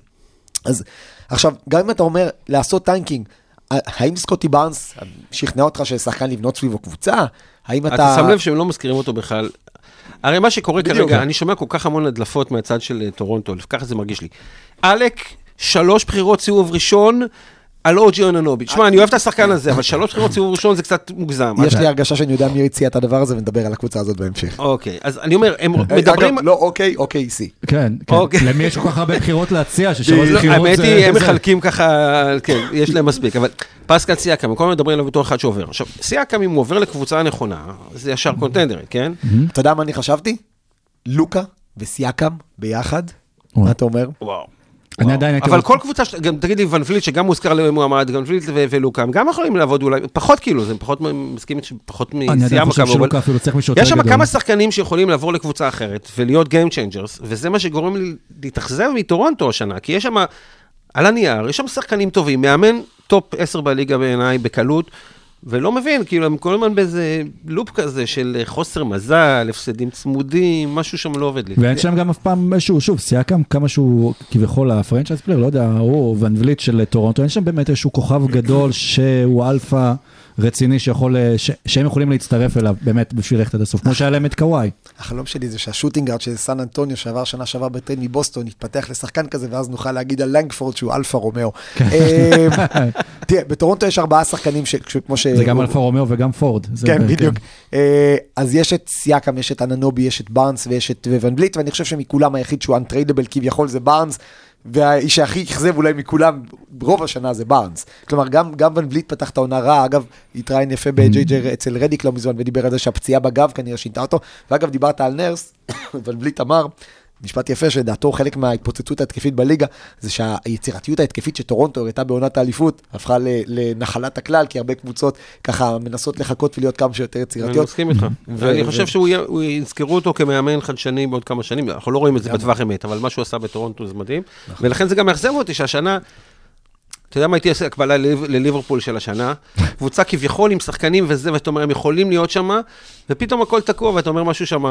[SPEAKER 3] אז עכשיו, גם אם אתה אומר לעשות טנקינג, האם סקוטי בארנס שכנע אותך ששחקן לבנות סביבו קבוצה? האם אתה...
[SPEAKER 5] אתה שם לב שהם לא מזכירים אותו בכלל. הרי מה שקורה
[SPEAKER 3] בדיוק.
[SPEAKER 5] כרגע, אני שומע כל כך המון הדלפות מהצד של אה, טורונטו, ככה זה מרגיש לי. עלק, שלוש בחירות סיבוב ראשון על אוג'י אוננובי. תשמע, אני אוהב את השחקן הזה, אבל שלוש בחירות סיבוב ראשון זה קצת מוגזם.
[SPEAKER 3] יש לי הרגשה שאני יודע מי הציע את הדבר הזה, ונדבר על הקבוצה הזאת בהמשך.
[SPEAKER 5] אוקיי, אז אני אומר, הם מדברים...
[SPEAKER 3] לא אוקיי, אוקיי, סי.
[SPEAKER 2] כן, כן.
[SPEAKER 5] אוקיי.
[SPEAKER 2] למי יש כל כך הרבה בחירות להציע, ששלוש
[SPEAKER 5] לא,
[SPEAKER 2] בחירות
[SPEAKER 5] האמת
[SPEAKER 2] זה...
[SPEAKER 5] היא, הם מחלקים ככה, כן, יש להם מספיק, אבל פסקל הם כל הזמן מדברים עליו בתור אחד שעובר. עכשיו, סיאקם, אם הוא עובר לקבוצה הנכונה, זה ישר קונטנדרית, כן?
[SPEAKER 3] אתה יודע מה אני חשבתי? לוקה וסיאקם ביחד? מה אתה אומר?
[SPEAKER 5] וואו.
[SPEAKER 2] אני עדיין הייתי...
[SPEAKER 5] אבל כל קבוצה, גם תגיד לי, ון פליט, שגם מוזכר למועמד, ון פליט ו- ולוקה, הם גם יכולים לעבוד אולי, פחות כאילו, זה פחות, מסכים שפחות
[SPEAKER 2] אני עדיין חושב שלוקה אפילו צריך מישהו יותר
[SPEAKER 5] יש שם
[SPEAKER 2] גדול.
[SPEAKER 5] כמה שחקנים שיכולים לעבור לקבוצה אחרת ולהיות Game Changers, וזה מה שגורם לי להתאכזב מטורונטו השנה, כי יש שם, על הנייר, יש שם שחקנים טובים, מאמן top 10 בליגה בעיניי, בקלות, ולא מבין, כאילו, הם כל הזמן באיזה loop כזה של חוסר מזל, הפסדים צמודים, משהו שם לא עובד לי.
[SPEAKER 2] ואין שם גם אף פעם איזשהו, שוב, סיאקם, כמה שהוא כביכול ה franchise player, לא יודע, הוא ון ווליט של טורונטו, אין שם באמת איזשהו כוכב גדול שהוא אלפא רציני שיכול, אה, ש- שהם יכולים להצטרף אליו באמת בשביל ללכת עד הסוף, כמו שהיה להם את קוואי.
[SPEAKER 3] החלום שלי זה שה shooting guard של סן אנטוניו שעבר שנה שעבר בטרייד מבוסטון יתפתח לשחקן כזה ואז נוכל להגיד על לנגפורד שהוא אלפא רומאו.
[SPEAKER 2] כן.
[SPEAKER 3] אה, תראה, בטורונטו יש ארבעה שחקנים ש- ש-.
[SPEAKER 2] זה גם אלפה רומאו וגם פורד. זה-
[SPEAKER 3] כן, בדיוק. אה, אז יש את סיאקם, יש את אננובי, יש את בארנס ויש את ון ווליט, ואני חושב שמכולם היחיד שהוא untradeable כביכול זה בארנס, והאיש שהכי אכזב אולי מכולם, רוב השנה זה בארנס. כלומר, גם, גם ון בליט פתח את העונה רע, אגב, התראיין יפה ב-JJ אצל רדיק לא מזמן, ודיבר על זה שהפציעה בגב כנראה שינתה אותו, ואגב, דיברת על נרס, ון בליט אמר, משפט יפה שלדעתו חלק מההתפוצצות ההתקפית בליגה זה שהיצירתיות ההתקפית שטורונטו הראתה בעונת האליפות הפכה לנחלת הכלל כי הרבה קבוצות ככה מנסות לחכות ולהיות כמה שיותר
[SPEAKER 5] אני
[SPEAKER 3] יצירתיות.
[SPEAKER 5] מסכים איתך.
[SPEAKER 3] ו-
[SPEAKER 5] חושב שהוא יהיה- הוא יזכרו אותו כמאמן חדשני בעוד כמה שנים, אנחנו לא רואים את זה בטווח אמת, אבל מה שהוא עשה בטורונטו זה מדהים. ולכן זה גם מאכזב אותי שהשנה, אתה יודע מה הייתי עושה הקבלה לליב- לליברפול של השנה? קבוצה כביכול עם שחקנים וזה, ואתה אומר, הם יכולים להיות שם, ופתאום הכל תקוע, ואתה אומר משהו שם,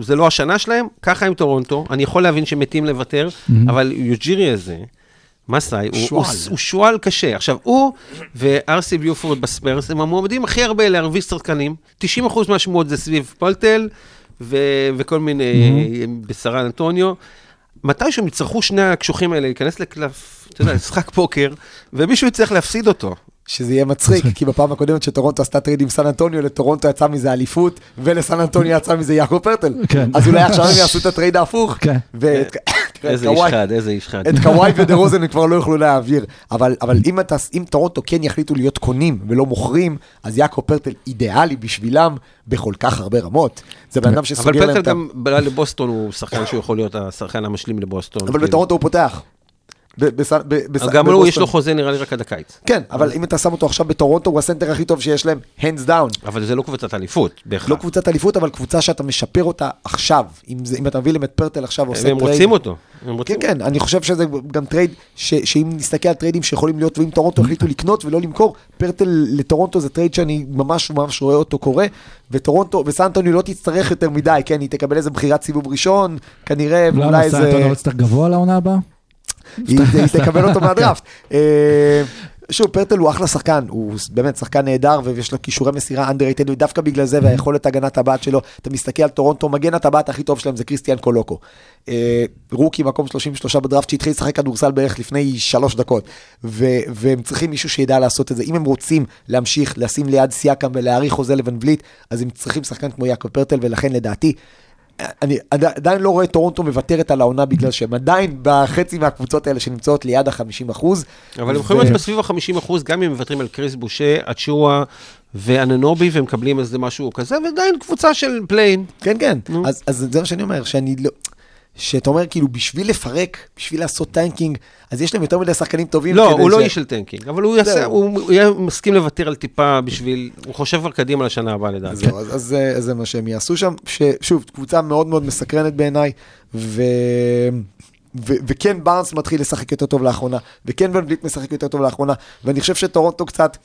[SPEAKER 5] זה לא השנה שלהם, ככה עם טורונטו, אני יכול להבין שמתים לוותר, אבל יוג'ירי הזה, מסאי, הוא- הוא-
[SPEAKER 3] שועל.
[SPEAKER 5] הוא שועל קשה. עכשיו, הוא וארסי ביופורד בספרס הם המועמדים הכי הרבה להרוויח שחקנים. 90% מהשמועות זה סביב פולטל ו- וכל מיני בסן אנטוניו. מתישהו הם יצטרכו שני הקשוחים האלה להיכנס לקלף, אתה יודע, לשחק פוקר, ומישהו יצטרך להפסיד אותו.
[SPEAKER 3] שזה יהיה מצחיק, כי בפעם הקודמת שטורונטו עשתה טרייד עם סן אנטוניו, לטורונטו יצא מזה אליפות, ולסן אנטוניו יצא מזה יעקב פרטל.
[SPEAKER 2] כן.
[SPEAKER 3] אז אולי עכשיו הם יעשו את הטרייד ההפוך.
[SPEAKER 2] כן.
[SPEAKER 5] איזה איש חד, איזה איש חד.
[SPEAKER 3] את קוואי ודה רוזן הם כבר לא יוכלו להעביר. אבל, אבל אם, אתה, אם טורונטו כן יחליטו להיות קונים ולא מוכרים, אז יעקב פרטל אידיאלי בשבילם בכל כך הרבה רמות. זה בן אדם
[SPEAKER 5] אבל
[SPEAKER 3] שסוגר להם את ה...
[SPEAKER 5] גם בא לבוסטון, הוא שחקן שהוא יכול להיות השחקן המשלים לבוסטון.
[SPEAKER 3] אבל
[SPEAKER 5] כאילו.
[SPEAKER 3] בטורונטו הוא פותח.
[SPEAKER 5] גם הוא, יש. לו חוזה נראה לי רק עד הקיץ.
[SPEAKER 3] כן, אבל אם אתה שם אותו עכשיו בטורונטו, הוא הסנטר הכי טוב שיש להם, hands down.
[SPEAKER 5] אבל זה לא קבוצת אליפות, בהכרח.
[SPEAKER 3] לא קבוצת אליפות, אבל קבוצה שאתה משפר אותה עכשיו. אם, אתה מביא להם את פרטל עכשיו ועושה
[SPEAKER 5] הם
[SPEAKER 3] טרייד.
[SPEAKER 5] רוצים אותו. הם
[SPEAKER 3] כן, כן, אני חושב שזה גם טרייד, שאם נסתכל על טריידים שיכולים להיות, ואם טורונטו החליטו לקנות ולא למכור, פרטל לטורונטו זה טרייד שאני ממש ממש רואה אותו קורה, וטורונטו, וסן אנטוניו לא תצטרך יותר מדי, כן, היא תקבל איזה בחירת סיבוב ראשון, כנראה,
[SPEAKER 2] למה
[SPEAKER 3] ואולי איזה...
[SPEAKER 2] אנטוניו לא יצטרך גבוה לעונה הבאה?
[SPEAKER 3] היא היא תקבל אותו מהדראפט. אה, שוב, פרטל הוא אחלה שחקן, הוא באמת שחקן נהדר ויש לו כישורי מסירה underrated, ודווקא בגלל זה והיכולת הגנת הטבעת שלו, אתה מסתכל על טורונטו, מגן הטבעת הכי טוב שלהם זה קריסטיאן קולוקו. אה, רוקי מקום 33 בדראפט שהתחיל לשחק כדורסל בערך לפני שלוש דקות, ו- והם צריכים מישהו שידע לעשות את זה. אם הם רוצים להמשיך לשים ליד סיאקם ולהאריך חוזה לוואן וליט, אז הם צריכים שחקן כמו יעקב פרטל, ולכן לדעתי, אני עדי- עדיין לא רואה טורונטו מוותרת על העונה בגלל שהם עדיין בחצי מהקבוצות האלה שנמצאות ליד ה-50 אחוז.
[SPEAKER 5] אבל הם יכולים להיות בסביב ה-50 אחוז, גם אם הם מוותרים על קריס בושה, אצ'ואה ואננובי, והם מקבלים איזה משהו כזה, ועדיין קבוצה של play-in.
[SPEAKER 3] כן, כן. אז זה מה שאני אומר, שאני לא... שאתה אומר, כאילו, בשביל לפרק, בשביל לעשות tanking, אז יש להם יותר מדי שחקנים טובים.
[SPEAKER 5] לא, הוא
[SPEAKER 3] ש-
[SPEAKER 5] לא איש של tanking, אבל הוא יעשה. הוא הוא יהיה מסכים לוותר על טיפה בשביל, הוא חושב כבר קדימה לשנה הבאה לדעתי.
[SPEAKER 3] זהו, אז, אז, זה- אז זה מה שהם יעשו שם. ששוב, קבוצה מאוד מאוד מסקרנת בעיניי, ו... ו- וכן בארנס מתחיל לשחק יותר טוב לאחרונה, וכן ון וליט משחק יותר טוב לאחרונה, ואני חושב שטורונטו קצת,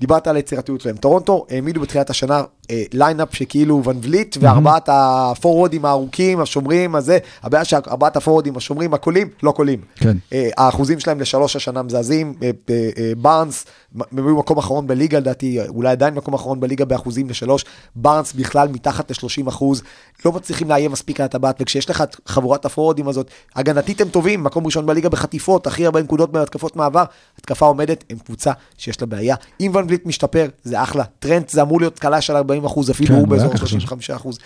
[SPEAKER 3] דיברת על היצירתיות שלהם. טורונטו העמידו בתחילת השנה אה, lineup שכאילו ון וליט, וארבעת הפורורדים הארוכים, השומרים, הזה, הבעיה שארבעת הפורורדים השומרים, הקולעים, לא קולעים.
[SPEAKER 2] כן.
[SPEAKER 3] אה, האחוזים שלהם לשלוש השנה מזעזעים, אה, אה, אה, בארנס, הם היו מקום אחרון בליגה לדעתי, אולי עדיין מקום אחרון בליגה באחוזים לשלוש, בארנס בכלל מתחת ל-30 אחוז, לא מצליחים לאיים מספיק על הטבעת, וכשיש לך את חבורת הפורורדים הזאת, הגנתית הם טובים, מקום ראשון בליגה בחטיפות, הכי הרבה נקודות בהתקפות מעבר, התקפה עומדת, הם קבוצה שיש לה בעיה. אם ון וליט משתפר, זה אחלה, טרנט זה אמור להיות קלה של 40 אחוז, אפילו
[SPEAKER 2] כן,
[SPEAKER 3] הוא באזור
[SPEAKER 2] היה ככה.
[SPEAKER 3] 35 אחוז.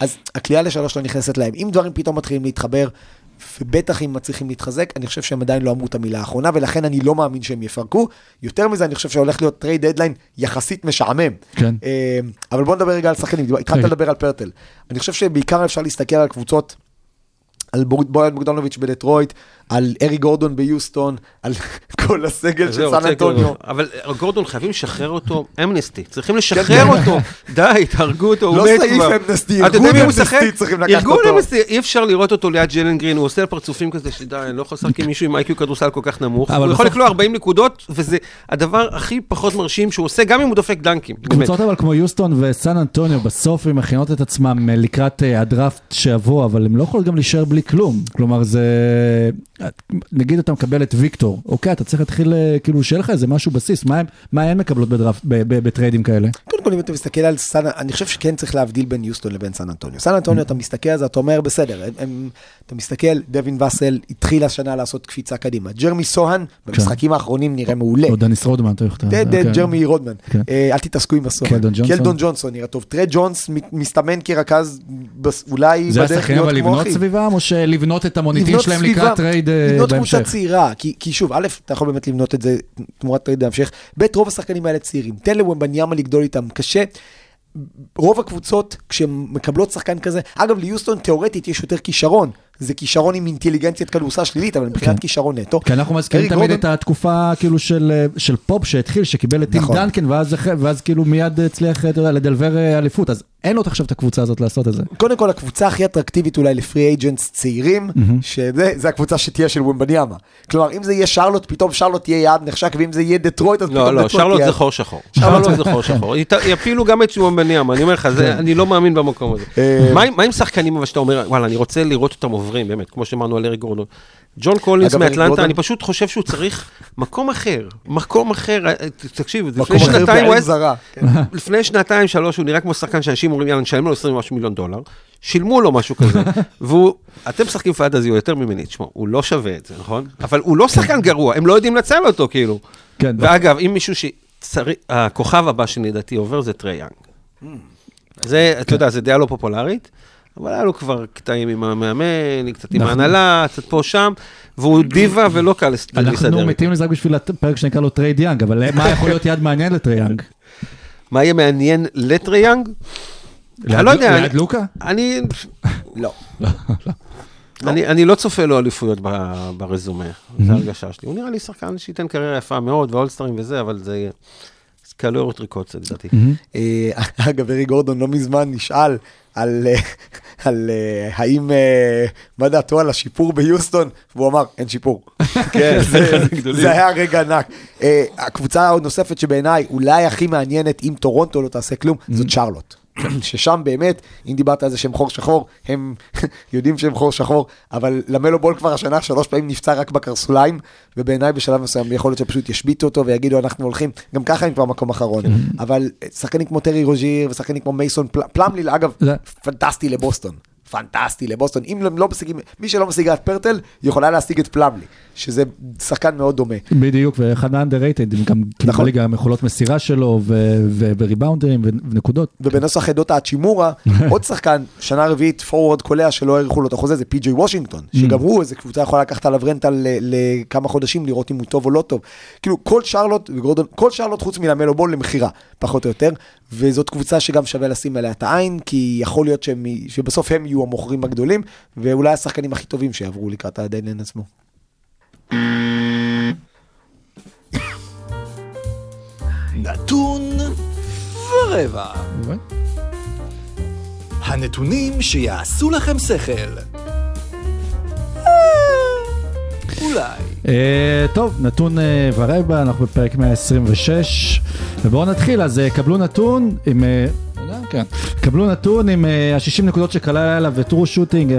[SPEAKER 3] אז הקליעה לשלוש לא נכנסת להם. אם דברים פתאום מתחילים להתחבר, ובטח אם מצליחים להתחזק, אני חושב שהם עדיין לא אמרו את המילה האחרונה, ולכן אני לא מאמין שהם יפרקו. יותר מזה, אני חושב שהולך להיות trade deadline יחסית משעמם.
[SPEAKER 2] כן.
[SPEAKER 3] אה, אבל בוא נדבר רגע על שחקנים, התחלת
[SPEAKER 2] כן.
[SPEAKER 3] לדבר על פרטל. אני חושב שבעיקר אפשר להסתכל על קבוצות על בור- בויאן בוגדנוביץ' בדטרויט, על אריק גורדון ביוסטון, על כל הסגל של סן אנטוניו.
[SPEAKER 5] אבל גורדון חייבים לשחרר אותו, amnesty, צריכים לשחרר אותו, די, תהרגו אותו, הוא
[SPEAKER 3] לא
[SPEAKER 5] מת
[SPEAKER 3] סעיף
[SPEAKER 5] כבר.
[SPEAKER 3] amnesty,
[SPEAKER 5] אתה יודע
[SPEAKER 3] ארגון אמנסטי? צריכים לקחת
[SPEAKER 5] ארגון
[SPEAKER 3] אותו.
[SPEAKER 5] amnesty, אי אפשר לראות אותו ליד ג'לן גרין, הוא עושה פרצופים כזה שדי, אני לא יכול לשחק עם מישהו עם IQ כדורסל כל כך נמוך,
[SPEAKER 2] אבל
[SPEAKER 5] הוא יכול לקלוע 40 נקודות, וזה הדבר הכי פחות מרשים שהוא עושה, גם אם הוא דופק דנקים.
[SPEAKER 2] קבוצות אבל כמו יוסטון וסן אנטוניו, בסוף הם מכינות את עצמם אה, לקראת אה, הדראפט שיבוא, אבל הם לא יכולים גם להישאר בלי כלום. כלומר, זה... נגיד אתה מקבל את ויקטור, אוקיי, אתה צריך להתחיל, אה, כאילו, שיהיה לך איזה משהו בסיס, מה מה הן מקבלות בדראפט, ב- ב- בטריידים כאלה?
[SPEAKER 3] קודם כל, אם אתה מסתכל על סן, אני חושב שכן צריך להבדיל בין יוסטון לבין סן אנטוניו. סן אנטוניו, אתה מסתכל על זה, אתה אומר, בסדר, הם, אתה מסתכל, דווין וסל התחיל השנה לעשות קפיצה קדימה. ג'רמי סוהן, במשחקים האחרונים נראה מעולה.
[SPEAKER 2] או דניס רודמן, אתה יכול...
[SPEAKER 3] ד- ג'רמי רודמן,
[SPEAKER 2] כן.
[SPEAKER 3] אה, אל תתעסקו עם הסוהן.
[SPEAKER 2] קלדון ג'ונסון.
[SPEAKER 3] נראה טוב. טרה ג'ונס מת- מסתמן כרכז, בס- אולי
[SPEAKER 2] זה
[SPEAKER 3] בדרך
[SPEAKER 2] השחקנים אבל
[SPEAKER 3] להיות כמו
[SPEAKER 2] לבנות
[SPEAKER 3] אחיו.
[SPEAKER 2] סביבם, או שלבנות את המוניטין
[SPEAKER 3] לבנות
[SPEAKER 2] שלהם
[SPEAKER 3] סביבם,
[SPEAKER 2] לקראת טרייד אה,
[SPEAKER 3] לבנות קבוצה
[SPEAKER 2] בהמשך?
[SPEAKER 3] צעירה, כי, כי שוב, א', אתה יכול באמת לבנות את זה תמורת טרייד בהמשך, ב', רוב השחקנים האלה צעירים. תן לוומבניאמה לגדול איתם, קשה. רוב הקבוצות, כשהן מקבלות שחקן כזה, אגב, ליוסטון תיאורטית יש יותר כישרון. זה כישרון עם אינטליגנציית כדורסל שלילית, אבל מבחינת
[SPEAKER 2] כן.
[SPEAKER 3] כישרון נטו.
[SPEAKER 2] כי אנחנו מזכירים תמיד את התקופה כאילו של, של פופ שהתחיל, שקיבל את טים
[SPEAKER 3] נכון.
[SPEAKER 2] דנקן, ואז, ואז כאילו מיד הצליח, אתה יודע, לדלוור אה, אליפות, אז אין לו עכשיו את הקבוצה הזאת לעשות את זה.
[SPEAKER 3] קודם כל, הקבוצה הכי אטרקטיבית אולי ל free agents צעירים, שזה זה הקבוצה שתהיה של וומבניאמה. כלומר, אם זה יהיה שרלוט, פתאום שרלוט יהיה יעד נחשק, ואם זה יהיה דטרויט, אז פתאום
[SPEAKER 5] לא, לא,
[SPEAKER 3] דטרויט
[SPEAKER 5] שרלוט
[SPEAKER 3] תהיה...
[SPEAKER 5] זה חור שחור. שרלוט זה חור שחור. ית- יפילו גם את וומבניאמה, אני אומר לך, זה- אני לא מאמין במקום הזה. מה עם- מה עם שחקנים אבל שאתה אומר, וואלה, אני רוצה לראות אותם עוברים, באמת, כמו שאמרנו על אריק גורדון. ג'ון קולינס מאטלנטה, אני פשוט חושב שהוא צריך מקום אחר, מקום אחר, אה, תקשיב, לפני שנתיים. לפני שנתיים, שלוש, הוא נראה כמו שחקן שאנשים אומרים, יאללה, נשלם לו 20 ומשהו מיליון דולר, שילמו לו משהו כזה, והוא, אתם משחקים fantasy, הוא יותר ממני, תשמעו, הוא לא שווה את זה, נכון? אבל הוא לא שחקן גרוע, הם לא יודעים לנצל אותו, כאילו.
[SPEAKER 2] כן,
[SPEAKER 5] ואגב, אם מישהו שצריך, הכוכב הבא שלדעתי עובר זה טרי יאנג. זה, אתה יודע, זה דעה לא פופולרית, אבל היה לו כבר קטעים עם המאמן, קצת עם ההנהלה, קצת פה שם, והוא דיווה ולא קל לס- להסתדר.
[SPEAKER 2] אנחנו. מתים לזה רק בשביל הפרק שנקרא לו טרייד יאנג, אבל מה יכול להיות יעד מעניין לטרייד יאנג?
[SPEAKER 5] מה יהיה מעניין לטרי יאנג? אני לא יודע,
[SPEAKER 2] ליד לוקה?
[SPEAKER 5] אני...
[SPEAKER 3] לא.
[SPEAKER 5] אני, אני לא צופה לו אליפויות ברזומה, זו הרגשה שלי. הוא נראה לי שחקן שייתן קריירה יפה מאוד, ואולסטרים וזה, אבל זה יהיה קלוריות ריקות, זה לדעתי.
[SPEAKER 3] אה, אגב, ארי גורדון לא מזמן נשאל על, אה, על אה, האם, מה דעתו על השיפור ביוסטון, והוא אמר, אין שיפור. כן, זה- זה היה רגע ענק. הקבוצה הנוספת שבעיניי אולי הכי מעניינת, אם טורונטו לא תעשה כלום, זאת שרלוט. ששם באמת, אם דיברת על זה שהם חור שחור, הם יודעים שהם חור שחור, אבל למלו בול כבר השנה שלוש פעמים נפצע רק בקרסוליים, ובעיניי בשלב מסוים יכול להיות שפשוט ישביתו אותו ויגידו אנחנו הולכים, גם ככה הם כבר מקום אחרון. אבל שחקנים כמו טרי רוז'יר ושחקנים כמו מייסון פל- פלמליל, אגב, פנטסטי לבוסטון. פנטסטי לבוסטון. אם הם לא משיגים, מי שלא משיגה את פרטל, יכולה להשיג את פלמלי, שזה שחקן מאוד דומה.
[SPEAKER 2] בדיוק, ואחד ה-underrated, עם גם כאילו
[SPEAKER 3] נכון.
[SPEAKER 2] בליגה, גם יכולות מסירה שלו, וריבאונדרים, ונקודות.
[SPEAKER 3] ובנוסח עדות האצ'ימורה, עוד שחקן, שנה רביעית, פורוורד קולע שלא האריכו לו את החוזה, זה פי.ג'יי וושינגטון, שגם הוא, איזה קבוצה יכולה לקחת עליו רנטה ל- לכמה חודשים, לראות אם הוא טוב או לא טוב. כאילו, כל שרלוט וגורדון, כל שרלוט חוץ מלמלו בול למכירה, פחות או יותר, וזאת קבוצה שגם שווה לשים עליה את העין, כי יכול להיות שהם, שבסוף הם יהיו המוכרים הגדולים, ואולי השחקנים הכי טובים שיעברו לקראת הדדליין עצמו.
[SPEAKER 4] נתון ורבע. הנתונים שיעשו לכם שכל. אולי.
[SPEAKER 2] אה, טוב, נתון אה, ורבע, אנחנו בפרק 126, ובואו נתחיל, אז אה, קבלו נתון עם... אה? כן. קבלו נתון עם אה, ה-60 נקודות שכלל עליו וטרו שוטינג,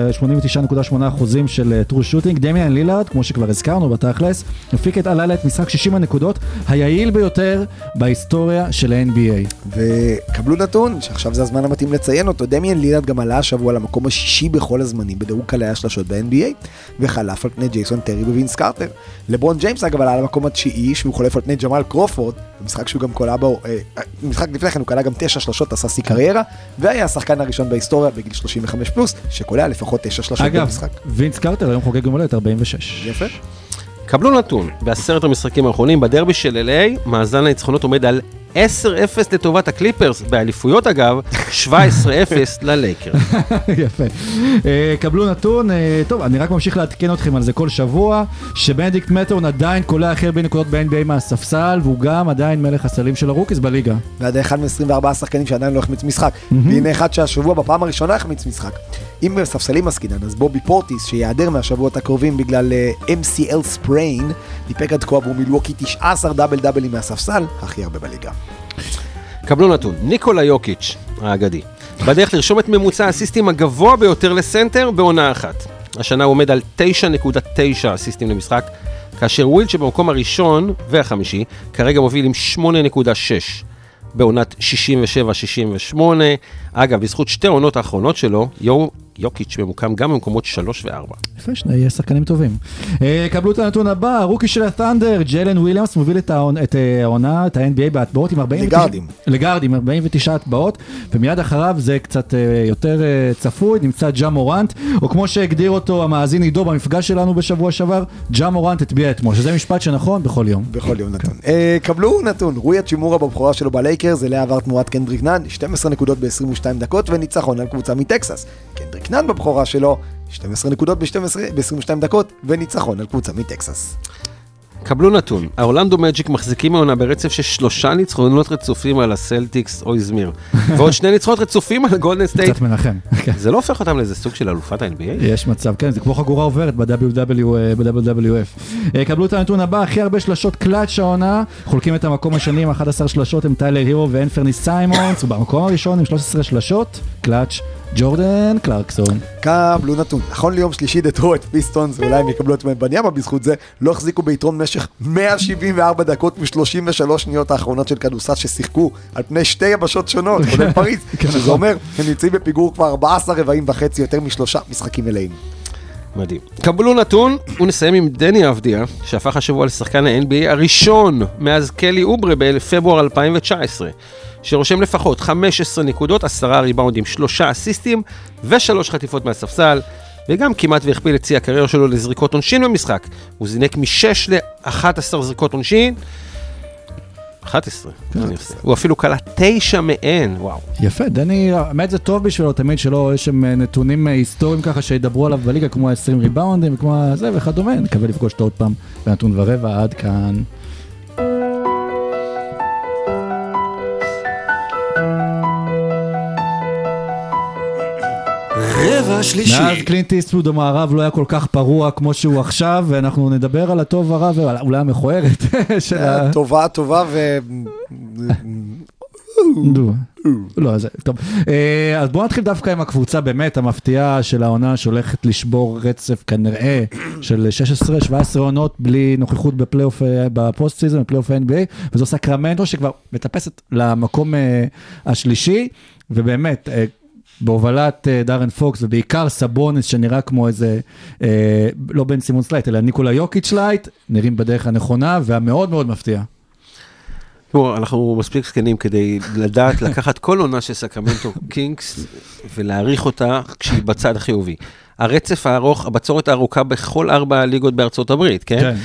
[SPEAKER 2] 89.8 אחוזים של טרו שוטינג. דמיאן לילארד, כמו שכבר הזכרנו בתכלס, הפיק את הלילה את משחק 60 הנקודות, היעיל ביותר בהיסטוריה של ה-NBA.
[SPEAKER 3] וקבלו נתון, שעכשיו זה הזמן המתאים לציין אותו, דמיאן לילארד גם עלה השבוע למקום השישי בכל הזמנים בדירוג קלעי השלשות ב-NBA, וחלף על פני ג'ייסון טרי ווינס קרטר. לברון ג'יימס אגב עלה למקום התשיעי, שהוא חולף על פני ג'מאל קרופורד, במשחק שהוא גם קולע בו, אה, אה, משחק לפני כן הוא קלע גם תשע שלשות, עשה שיא קריירה, והיה השחקן הראשון בהיסטוריה בגיל 35 פלוס, שקולע לפחות תשע שלשות
[SPEAKER 2] אגב,
[SPEAKER 3] במשחק.
[SPEAKER 2] וינס קרטר היום חוגג יום הולדת 46.
[SPEAKER 3] יפה.
[SPEAKER 5] קבלו נתון, בעשרת המשחקים האחרונים, בדרבי של LA, מאזן הניצחונות עומד על 10-0 לטובת הקליפרס, באליפויות אגב, 17-0 ללייקרס.
[SPEAKER 2] יפה. אה, קבלו נתון, אה, טוב, אני רק ממשיך לעדכן אתכם על זה כל שבוע, שבנדיקט מתורין עדיין קולע הכי הרבה נקודות ב-NBA מהספסל, והוא גם עדיין מלך הסלים של ה rookies בליגה.
[SPEAKER 3] ועדיין אחד מ-24 השחקנים שעדיין לא החמיץ משחק. והנה אחד שהשבוע בפעם הראשונה החמיץ משחק. אם בספסלים עסקינן, אז בובי פורטיס, שיעדר מהשבועות הקרובים בגלל אה, MCL sprain, סיפק עד כה עבור מילווקי 19 דאבל דאבלים מהספסל, הכי הרבה בליגה.
[SPEAKER 5] קבלו נתון, ניקולה יוקיץ', האגדי, בדרך לרשום את ממוצע האסיסטים הגבוה ביותר לסנטר בעונה אחת. השנה הוא עומד על 9.9 אסיסטים למשחק, כאשר ווילט שבמקום הראשון והחמישי, כרגע מוביל עם 8.6 בעונת 67-68. אגב, בזכות שתי העונות האחרונות שלו, יו, יוקיץ' ממוקם גם במקומות 3 ו-4.
[SPEAKER 2] יפה, שני שחקנים טובים. אה, קבלו את הנתון הבא, ה rookie של הת'אנדר, ג'לן וויליאמס מוביל את העונה- את אה, העונה, את ה-NBA בהטבעות עם 49...
[SPEAKER 3] לגארדים.
[SPEAKER 2] לגארדים, 49 הטבעות, ומיד אחריו זה קצת אה, יותר צפוי, נמצא ג'ה מורנט, או כמו שהגדיר אותו המאזין עידו במפגש שלנו בשבוע שעבר, ג'ה מורנט הטביע אתמול, שזה משפט שנכון בכל יום.
[SPEAKER 3] בכל יום נתון. אה, קבלו נתון, רוי הצ'ימורה בבכורה שלו בלייקרס, אליה עבר תמורת קנדריק נאן, 12 נקודות ב-22 דקות וניצחון על קבוצה מטקסס. קנדריק נאן בבכורה שלו, 12 נקודות ב-22 דקות וניצחון על קבוצה מטקסס.
[SPEAKER 5] קבלו נתון, האורלנדו מג'יק מחזיקים העונה ברצף של שלושה ניצחונות רצופים על הסלטיקס או איזמיר, ועוד שני ניצחונות רצופים על גולדן סטייט.
[SPEAKER 2] קצת מנחם. כן.
[SPEAKER 5] זה לא הופך אותם לאיזה סוג של אלופת ה-NBA?
[SPEAKER 2] יש מצב, כן, זה כמו חגורה עוברת ב-WW, אה, ב-WWF. אה, קבלו את הנתון הבא, הכי הרבה שלשות קלאץ' העונה, חולקים את המקום השני עם 11 שלשות עם טיילר הירו ואנפרני סיימונס, ובמקום הראשון עם 13 שלשות, קלאץ', ג'ורדן קלרקסון.
[SPEAKER 3] קבלו נתון, נכון ליום שלישי דטרויט פיסטונס, ואולי הם יקבלו את וומבניאמה בזכות זה, לא החזיקו ביתרון במשך 174 דקות ו-33 שניות האחרונות של כדורסל ששיחקו על פני שתי יבשות שונות, כולל פריז, שזה אומר, הם נמצאים בפיגור כבר 14 רבעים וחצי, יותר משלושה משחקים מלאים.
[SPEAKER 5] מדהים. קבלו נתון, ונסיים עם דני אבדיה, שהפך השבוע לשחקן ה-NBA הראשון מאז קלי אוברה בפברואר 2019, שרושם לפחות 15 נקודות, 10 ריבאונדים, 3 אסיסטים ו-3 חטיפות מהספסל, וגם כמעט והכפיל את שיא הקריירה שלו לזריקות עונשין במשחק. הוא זינק מ-6 ל-11 זריקות עונשין. 11, מה אני עושה? הוא אפילו כלה 9 מהן, וואו.
[SPEAKER 2] יפה, דני, האמת זה טוב בשבילו תמיד שלא יש שם אה, נתונים אה, היסטוריים ככה שידברו עליו בליגה כמו ה-20 ריבאונדים וכמו זה וכדומה, נקווה לפגוש אותו עוד פעם בנתון ורבע, עד כאן.
[SPEAKER 4] רבע שלישי.
[SPEAKER 2] מאז קלינט איסטווד המערב לא היה כל כך פרוע כמו שהוא עכשיו, ואנחנו נדבר על הטוב הרע ואולי המכוערת של ה...
[SPEAKER 3] טובה, טובה ו...
[SPEAKER 2] לא, זה טוב. אה, אז בואו נתחיל דווקא עם הקבוצה באמת המפתיעה של העונה שהולכת לשבור רצף כנראה של 16-17 עונות בלי נוכחות בפלייאוף, אה, ב post season, בפלייאוף ה-NBA, וזו סקרמנטו שכבר מטפסת למקום אה, השלישי, ובאמת, בהובלת אה, דארן פוקס ובעיקר סבוניס שנראה כמו איזה, אה, לא בן סימונס light, אלא ניקולה יוקיץ' light, נראים בדרך הנכונה והמאוד מאוד מפתיע.
[SPEAKER 5] תראו, אנחנו מספיק זקנים כדי לדעת לקחת כל עונה של סקרמנטו קינגס ולהעריך אותה כשהיא בצד החיובי. הרצף הארוך, הבצורת הארוכה בכל ארבע הליגות בארצות הברית, כן?
[SPEAKER 2] כן.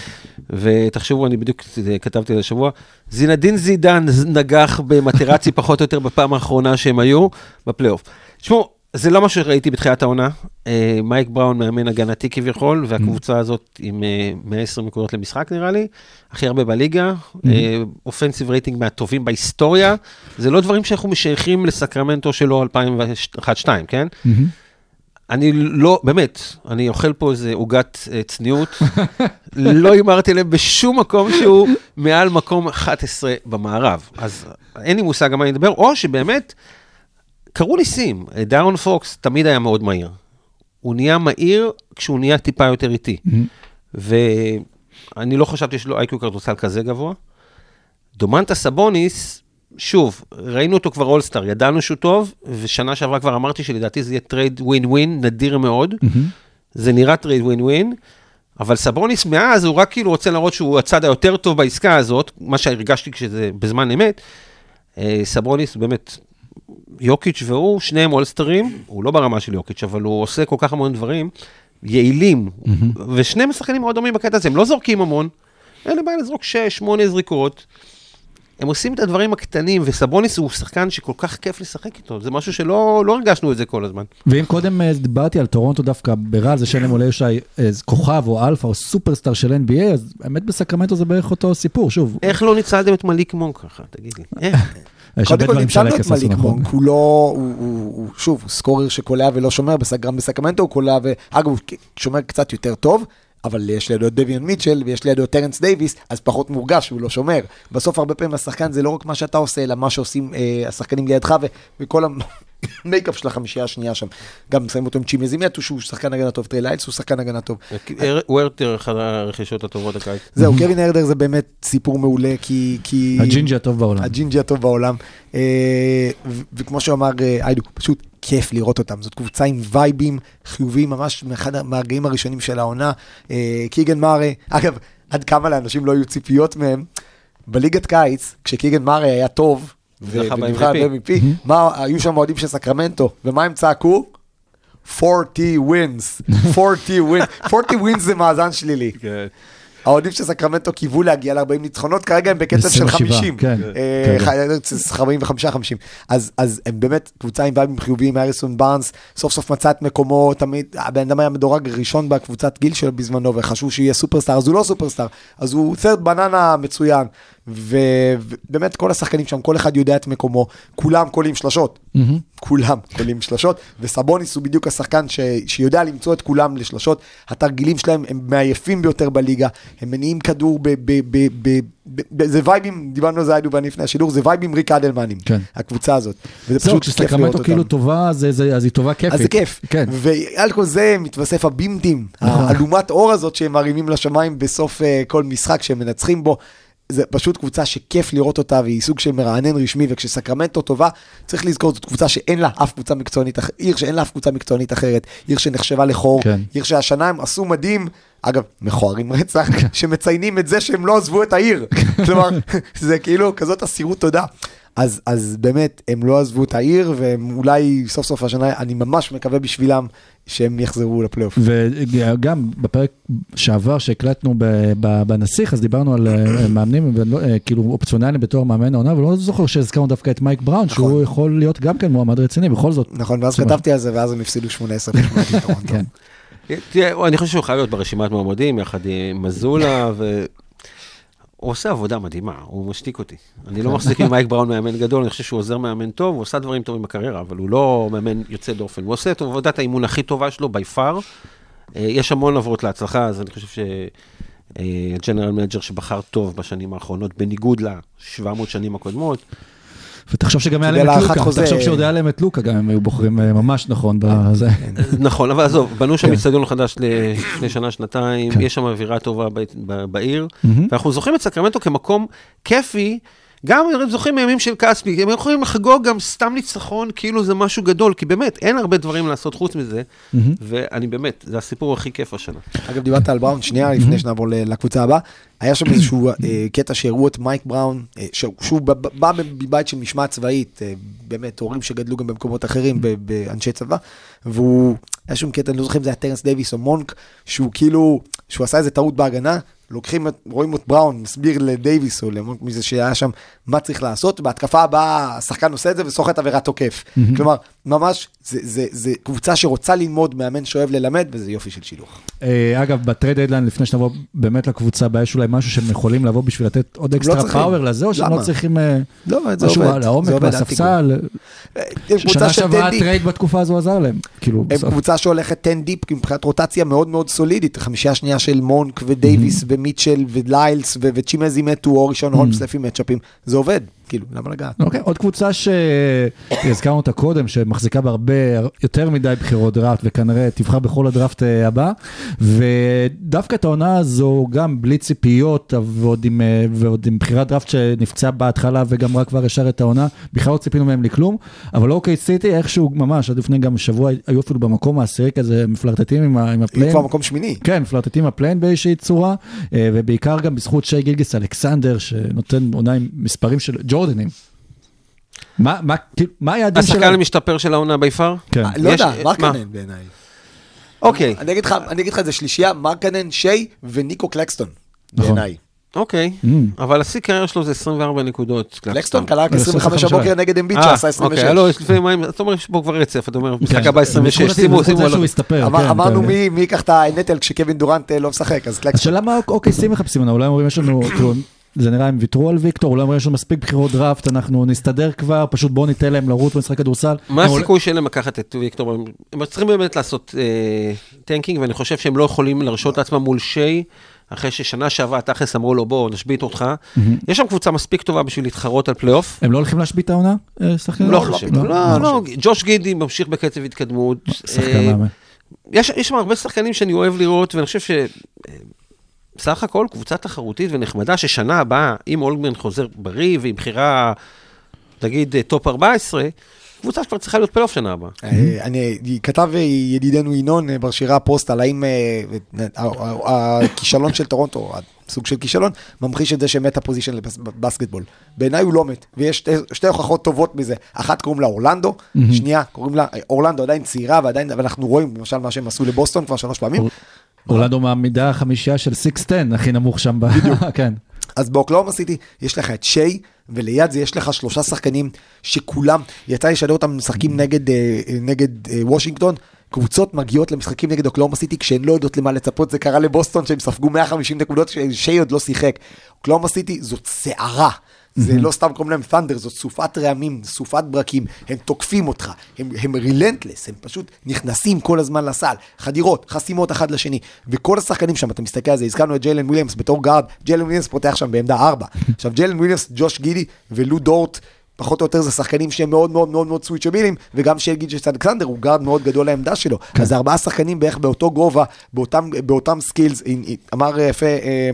[SPEAKER 5] ותחשבו, אני בדיוק כתבתי על השבוע, זינדין זידן נגח במטרצי פחות או יותר בפעם האחרונה שהם היו בפלייאוף. תשמעו, זה לא מה שראיתי בתחילת העונה. אה, מייק בראון מאמן הגנתי כביכול, והקבוצה הזאת עם אה, 120 נקודות למשחק נראה לי, הכי הרבה בליגה, אופנסיב רייטינג מהטובים בהיסטוריה. זה לא דברים שאנחנו משייכים לסקרמנטו שלו 2001-2002, כן? אני לא, באמת, אני אוכל פה איזה עוגת אה, צניעות, לא הימרתי עליהם בשום מקום שהוא מעל מקום 11 במערב. אז אין לי מושג על מה אני מדבר, או שבאמת, קרו ניסים. דארון פוקס תמיד היה מאוד מהיר. הוא נהיה מהיר כשהוא נהיה טיפה יותר איטי. ואני לא חשבתי שיש לו IQ כדורסל כזה גבוה. דומנטה סבוניס, שוב, ראינו אותו כבר all-star, ידענו שהוא טוב, ושנה שעברה כבר אמרתי שלדעתי זה יהיה trade win-win, נדיר מאוד. זה נראה trade win-win, אבל סבוניס מאז, הוא רק כאילו רוצה להראות שהוא הצד היותר טוב בעסקה הזאת, מה שהרגשתי כשזה בזמן אמת. אה, סבוניס באמת, יוקיץ' והוא, שניהם אולסטרים, הוא לא ברמה של יוקיץ', אבל הוא עושה כל כך המון דברים יעילים, ושניהם שחקנים מאוד דומים בקטע הזה, הם לא זורקים המון, אין לי בעיה לזרוק 6, 8 זריקות, הם עושים את הדברים הקטנים, וסבוניס הוא שחקן שכל כך כיף לשחק איתו, זה משהו שלא לא הרגשנו את זה כל הזמן.
[SPEAKER 2] ואם קודם אה, דיברתי על טורונטו דווקא ברע, זה שאין להם אולי שי כוכב או אלפא או superstar של NBA, אז האמת בסקרמנטו זה בערך אותו סיפור, שוב.
[SPEAKER 5] איך לא ניצלתם את מליק מונק ככה, תגיד לי?
[SPEAKER 2] יש
[SPEAKER 3] קודם כל נמצאנו את מליק. מונק, הוא לא, הוא, הוא, הוא שוב, הוא scorer שקולע ולא שומר, גם בסקרמנטו הוא קולע, ואגב, הוא שומר קצת יותר טוב. אבל יש לידו את דביון מיטשל ויש לידו את טרנס דייוויס, אז פחות מורגש שהוא לא שומר. בסוף הרבה פעמים השחקן זה לא רק מה שאתה עושה, אלא מה שעושים אה, השחקנים לידך ו- וכל המייקאפ של החמישייה השנייה שם. גם שמים אותו עם צ'ימזי מטו, שהוא שחקן הגנה טוב, טרי ליילס הוא שחקן הגנה טוב.
[SPEAKER 5] הוא יותר אחד הרכישות הטובות הקיץ.
[SPEAKER 3] זהו, קווין הרדר זה באמת סיפור מעולה, כי... כי...
[SPEAKER 2] הג'ינג'י הטוב בעולם.
[SPEAKER 3] הג'ינג'י הטוב בעולם. אה, וכמו שאמר אה, היידו, פשוט כיף לראות אותם. זאת קבוצה עם וייבים חיוביים, ממש מאחד מהרגעים הראשונים של העונה. אה, קיגן מארי, אגב, עד כמה לאנשים לא היו ציפיות מהם, בליגת קיץ, כשקיגן מארי היה טוב, ונבחר
[SPEAKER 5] ב-MVP.
[SPEAKER 3] מה, היו שם אוהדים של סקרמנטו, ומה הם צעקו? 40 wins, 40 wins, 40 wins זה מאזן שלילי.
[SPEAKER 5] כן.
[SPEAKER 3] האוהדים של סקרמנטו קיוו להגיע ל-40 ניצחונות, כרגע הם בקצב של
[SPEAKER 2] 27,
[SPEAKER 3] 50.
[SPEAKER 2] כן,
[SPEAKER 3] אה,
[SPEAKER 2] כן.
[SPEAKER 3] 45-50. אז, אז הם באמת קבוצה עם וייבים חיוביים, אריסון בארנס, סוף סוף מצא את מקומו, תמיד, הבן אדם היה מדורג ראשון בקבוצת גיל שלו בזמנו, וחשבו שיהיה סופרסטאר, אז הוא לא סופרסטאר, אז הוא third בננה מצוין. ובאמת כל השחקנים שם, כל אחד יודע את מקומו, כולם קולים שלשות. כולם קולים שלשות, וסבוניס הוא בדיוק השחקן ש- שיודע למצוא את כולם לשלשות. התרגילים שלהם הם מהיפים ביותר בליגה, הם מניעים כדור ב... ב, ב, ב, ב, זה וייבים, דיברנו על זה היינו ואני לפני השידור, זה וייבים ריק אדלמנים,
[SPEAKER 2] כן.
[SPEAKER 3] הקבוצה הזאת. וזה
[SPEAKER 2] זהו,
[SPEAKER 3] פשוט כיף לראות
[SPEAKER 2] כשסקרמנטו
[SPEAKER 3] אותם.
[SPEAKER 2] כאילו טובה, זה- זה- אז היא טובה כיפית.
[SPEAKER 3] אז זה כיף.
[SPEAKER 2] כן.
[SPEAKER 3] ועל כל זה מתווסף הבימדים. האלומת אור הזאת שהם מרימים לשמיים בסוף אה, כל משחק שהם מנצחים בו. זה פשוט קבוצה שכיף לראות אותה והיא סוג של מרענן רשמי וכשסקרמנטו טובה צריך לזכור זאת קבוצה שאין לה אף קבוצה מקצוענית אחרת, עיר שאין לה אף קבוצה מקצוענית אחרת, עיר שנחשבה לחור,
[SPEAKER 2] כן.
[SPEAKER 3] עיר שהשנה הם עשו מדהים, אגב מכוערים רצח, שמציינים את זה שהם לא עזבו את העיר, כלומר זה כאילו כזאת אסירות תודה. אז, אז באמת, הם לא עזבו את העיר, והם אולי סוף סוף השנה, אני ממש מקווה בשבילם שהם יחזרו לפלייאוף.
[SPEAKER 2] וגם בפרק שעבר שהקלטנו ב- ב- בנסיך, אז דיברנו על אה, מאמנים, אה, כאילו אופציונליים בתור מאמן העונה, ולא זוכר שהזכרנו דווקא את מייק בראון, שהוא יכול להיות גם כן מועמד רציני, בכל זאת.
[SPEAKER 3] נכון, ואז כתבתי על זה, ואז הם הפסידו 18 בשמונה בטורונטו.
[SPEAKER 2] כן.
[SPEAKER 5] תראה, אני חושב שהוא חייב להיות ברשימת מועמדים, יחד עם מזולה, ו... הוא עושה עבודה מדהימה, הוא משתיק אותי. אני לא מחזיק עם מייק בראון מאמן גדול, אני חושב שהוא עוזר מאמן טוב, הוא עושה דברים טובים בקריירה, אבל הוא לא מאמן יוצא דופן. הוא עושה את עבודת האימון הכי טובה שלו, בי פאר. יש המון אבות להצלחה, אז אני חושב שה general manager שבחר טוב בשנים האחרונות, בניגוד ל-700 שנים הקודמות,
[SPEAKER 2] ותחשוב שגם היה להם את לוקה. תחשוב שעוד היה להם את לוקה, גם הם היו בוחרים אה, ממש נכון בזה.
[SPEAKER 5] נכון, אבל עזוב, בנו שם
[SPEAKER 2] כן.
[SPEAKER 5] אצטדיון חדש לפני שנה, שנתיים,
[SPEAKER 2] כן.
[SPEAKER 5] יש שם אווירה טובה ב- ב- בעיר. ואנחנו זוכרים את סקרמנטו כמקום כיפי, גם אם זוכרים מימים של כספי, הם יכולים לחגוג גם סתם ניצחון, כאילו זה משהו גדול, כי באמת, אין הרבה דברים לעשות חוץ מזה. ואני באמת, זה הסיפור הכי כיף השנה.
[SPEAKER 3] אגב, דיברת על בראון, שנייה לפני שנעבור לקבוצה הבאה. היה שם איזשהו אה, קטע שהראו את מייק בראון, אה, שהוא בא מבית של משמעת צבאית, אה, באמת, הורים שגדלו גם במקומות אחרים, באנשי צבא, והוא, היה שם קטע, אני לא זוכר אם זה היה טרנס דייוויס או מונק, שהוא כאילו, שהוא עשה איזה טעות בהגנה, לוקחים רואים את בראון, מסביר לדייוויס או למונק מזה שהיה שם, מה צריך לעשות, בהתקפה הבאה השחקן עושה את זה וסוחט עבירת תוקף. כלומר, ממש, זה, זה, זה קבוצה שרוצה ללמוד, מאמן שאוהב ללמד, וזה יופי של שילוב.
[SPEAKER 2] אה, אגב, ב trade deadline, לפני שנבוא באמת לקבוצה הבאה, יש אולי משהו שהם יכולים לבוא בשביל לתת עוד אקסטרה
[SPEAKER 3] צריכים.
[SPEAKER 2] power לזה, או שהם? לא צריכים אה,
[SPEAKER 3] לא, זה
[SPEAKER 2] משהו
[SPEAKER 3] עובד.
[SPEAKER 2] על
[SPEAKER 3] זה
[SPEAKER 2] העומק.
[SPEAKER 3] הם קבוצה
[SPEAKER 2] שנה שעברה
[SPEAKER 3] 10 deep.
[SPEAKER 2] ה trade בתקופה הזו עזר להם. כאילו,
[SPEAKER 3] הם. קבוצה שהולכת 10 deep מבחינת רוטציה מאוד מאוד סולידית. חמישייה שנייה של מונק ודייוויס ומיטשל וליילס וצ'ימזי מתו או רישון הולמס לפי מצ'אפים. זה עובד, כאילו, למה לגעת?
[SPEAKER 2] אוקיי, עוד קבוצה שהזכרנו אותה קודם, שמחזיקה בהרבה, יותר מדי בחירות דראפט, וכנראה תבחר בכל הדראפט אה, הבא. ודווקא את העונה הזו, גם בלי ציפיות, ועוד עם, אה, ועוד עם בחירת דראפט שנפצעה בהתחלה וגמרה כבר ישר את העונה, בכלל לא ציפינו מהם לכלום. אבל אוקיי סיטי, איכשהו ממש, עד לפני גם שבוע, היו אפילו במקום העשירי כזה, מפלרטטים עם, עם
[SPEAKER 3] ה
[SPEAKER 2] play-in.
[SPEAKER 3] כבר מקום שמיני.
[SPEAKER 2] כן, מפלרטטים עם ה play-in באיזושהי צורה, אה, ובעיקר גם בזכות שי גילגיס אלכסנדר, שנותן עונה עם מספרים של ג'ורדנים. מה, מה, כאילו, מה היעדים
[SPEAKER 5] השחקן
[SPEAKER 2] שלהם?
[SPEAKER 5] המשתפר של העונה בי פאר?
[SPEAKER 2] כן.
[SPEAKER 3] לא
[SPEAKER 5] יש-
[SPEAKER 3] יודע,
[SPEAKER 5] מה?
[SPEAKER 3] מרקנן בעיניי.
[SPEAKER 5] אוקיי.
[SPEAKER 3] אני אגיד לך, אני אגיד לך, זה שלישייה, מרקנן, שיי וניקו קלקסטון.
[SPEAKER 2] נכון.
[SPEAKER 3] בעיניי.
[SPEAKER 5] אוקיי,
[SPEAKER 2] Mm.
[SPEAKER 5] אבל השיא קריירה שלו זה 24 נקודות.
[SPEAKER 3] לקסטון קלע רק
[SPEAKER 2] אבל
[SPEAKER 3] 25
[SPEAKER 2] 25
[SPEAKER 3] הבוקר נגד אמביט
[SPEAKER 5] אה,
[SPEAKER 3] שעשה 26.
[SPEAKER 5] אוקיי, לא, יש לפעמים, מים- אתה אומר, יש פה כבר רצף, אתה אומר, משחק
[SPEAKER 2] כן.
[SPEAKER 5] הבא 26,
[SPEAKER 2] בזכות-
[SPEAKER 5] שימו, שימו עליו.
[SPEAKER 2] כן,
[SPEAKER 3] אמרנו
[SPEAKER 2] אתה-
[SPEAKER 3] מי ייקח את הנטל כשקווין דורנט אה, לא משחק, אז קלארקסון.
[SPEAKER 2] השאלה מה OKC מחפשים לנו, אולי אומרים יש לנו, כאילו, זה נראה הם ויתרו על ויקטור, אולי אומרים יש לנו מספיק בחירות דראפט, אנחנו נסתדר כבר, פשוט בואו ניתן להם לרוץ ולשחק כדורסל.
[SPEAKER 5] מה הסיכוי שלהם לקחת את ויקטור? הם- צריכים באמת לעשות אה, tanking, ואני חושב שהם לא יכולים להרשות לעצמם מול שי, אחרי ששנה שעברה תכלס אמרו לו, בוא, נשבית אותך. יש שם קבוצה מספיק טובה בשביל להתחרות על פלייאוף.
[SPEAKER 2] הם לא הולכים להשבית העונה? אה?
[SPEAKER 5] לא חושב, לא, לא, ג'וש גידי ממשיך בקצב התקדמות.
[SPEAKER 2] שחקן
[SPEAKER 5] אה,
[SPEAKER 2] מאמן.
[SPEAKER 5] יש יש שם הרבה שחקנים שאני אוהב לראות, ואני חושב סך הכל קבוצה תחרותית ונחמדה, ששנה הבאה, אם הולמגרן חוזר בריא ועם בחירה, נגיד, אה, top 14, קבוצה שכבר צריכה להיות פלייאוף שנה הבאה.
[SPEAKER 3] אה, אני, כתב אה, ידידנו ינון בשירה פוסט על האם הכישלון של טורונטו, סוג של כישלון, ממחיש את זה שמתה פוזיישן לבסקטבול. בעיניי הוא לא מת, ויש שתי, שתי הוכחות טובות מזה. אחת קוראים לה אורלנדו, שנייה קוראים לה, אורלנדו עדיין צעירה, ועדיין, ואנחנו רואים למשל מה שהם עשו לבוסטון כבר שלוש פעמים.
[SPEAKER 2] אורלנדו מעמידה חמישייה של 6-10, הכי נמוך שם. ב- כן.
[SPEAKER 3] אז באוקלאומה סיטי יש לך את שיי, וליד זה יש לך שלושה שחקנים שכולם, יצא לי לשדר אותם משחקים נגד, אה, נגד אה, וושינגטון. קבוצות מגיעות למשחקים נגד אוקלאומה סיטי כשהן לא יודעות למה לצפות, זה קרה לבוסטון שהם ספגו 150 נקודות ששיי עוד לא שיחק. אוקלהומה סיטי זאת סערה. זה לא סתם קוראים להם ת'נדר, זאת סופת רעמים, סופת ברקים, הם תוקפים אותך, הם, הם relentless, הם פשוט נכנסים כל הזמן לסל, חדירות, חסימות אחד לשני, וכל השחקנים שם, אתה מסתכל על זה, הזכרנו את ג'יילן וויליאמס בתור גארד, ג'יילן וויליאמס פותח שם בעמדה 4. עכשיו ג'יילן וויליאמס, ג'וש גידי ולו דורט, פחות או יותר זה שחקנים שהם מאוד מאוד מאוד מאוד סוויצ'בילים, וגם שיי גילג'ס אלכסנדר הוא גארד מאוד גדול לעמדה שלו. אז זה ארבעה שחקנים בערך באותו גובה, באותם, באותם skills, אמר יפה, אה,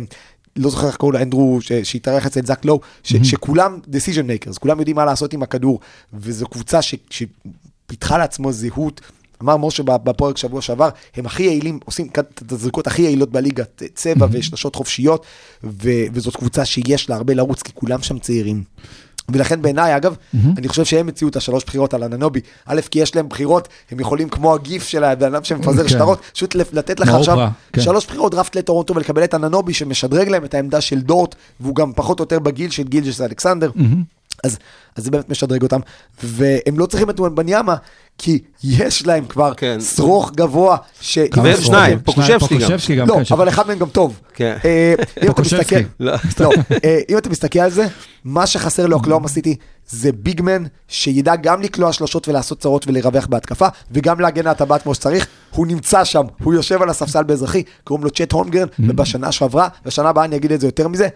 [SPEAKER 3] לא זוכר איך קוראים לו, אנדרו, ש- שהתארח אצל זאק לואו, שכולם decision makers, כולם יודעים מה לעשות עם הכדור, וזו קבוצה ש- שפיתחה לעצמו זהות. אמר משה בפרק שבוע שעבר, הם הכי יעילים, עושים את הזריקות הכי יעילות בליגה, צבע ושלשות חופשיות, ו- וזאת קבוצה שיש לה הרבה לרוץ, כי כולם שם צעירים. ולכן בעיניי, אגב, אני חושב שהם הציעו את השלוש בחירות על אננובי. א', כי יש להם בחירות, הם יכולים כמו הגיף של הבן אדם שמפזר
[SPEAKER 2] כן.
[SPEAKER 3] שטרות, פשוט לתת לך עכשיו
[SPEAKER 2] אופרה, כן.
[SPEAKER 3] שלוש בחירות דראפט לטורונטו ולקבל את אננובי שמשדרג להם את העמדה של דורט, והוא גם פחות או יותר בגיל של גילג'ס אלכסנדר. אז, אז זה באמת משדרג אותם, והם לא צריכים את בניאמה, כי יש להם כבר
[SPEAKER 5] כן.
[SPEAKER 3] שרוך גבוה. ש...
[SPEAKER 5] ושניים,
[SPEAKER 2] שחקנים?
[SPEAKER 5] פוקושבסקי גם.
[SPEAKER 2] פוקושבסקי גם,
[SPEAKER 3] לא,
[SPEAKER 2] כן,
[SPEAKER 3] אבל אחד מהם גם טוב.
[SPEAKER 5] כן.
[SPEAKER 3] אה, אם אתה. מסתכל,
[SPEAKER 5] לא.
[SPEAKER 3] לא, אה, אם אתה מסתכל על זה, מה שחסר לאוקלהומה סיטי זה big man שידע גם לקלוע שלושות ולעשות צרות ולרווח בהתקפה, וגם להגן על הטבעת כמו שצריך. הוא נמצא שם, הוא יושב על הספסל באזרחי, קוראים לו צ'ט הולמגרן, ובשנה שעברה, בשנה הבאה אני אגיד את זה יותר מזה,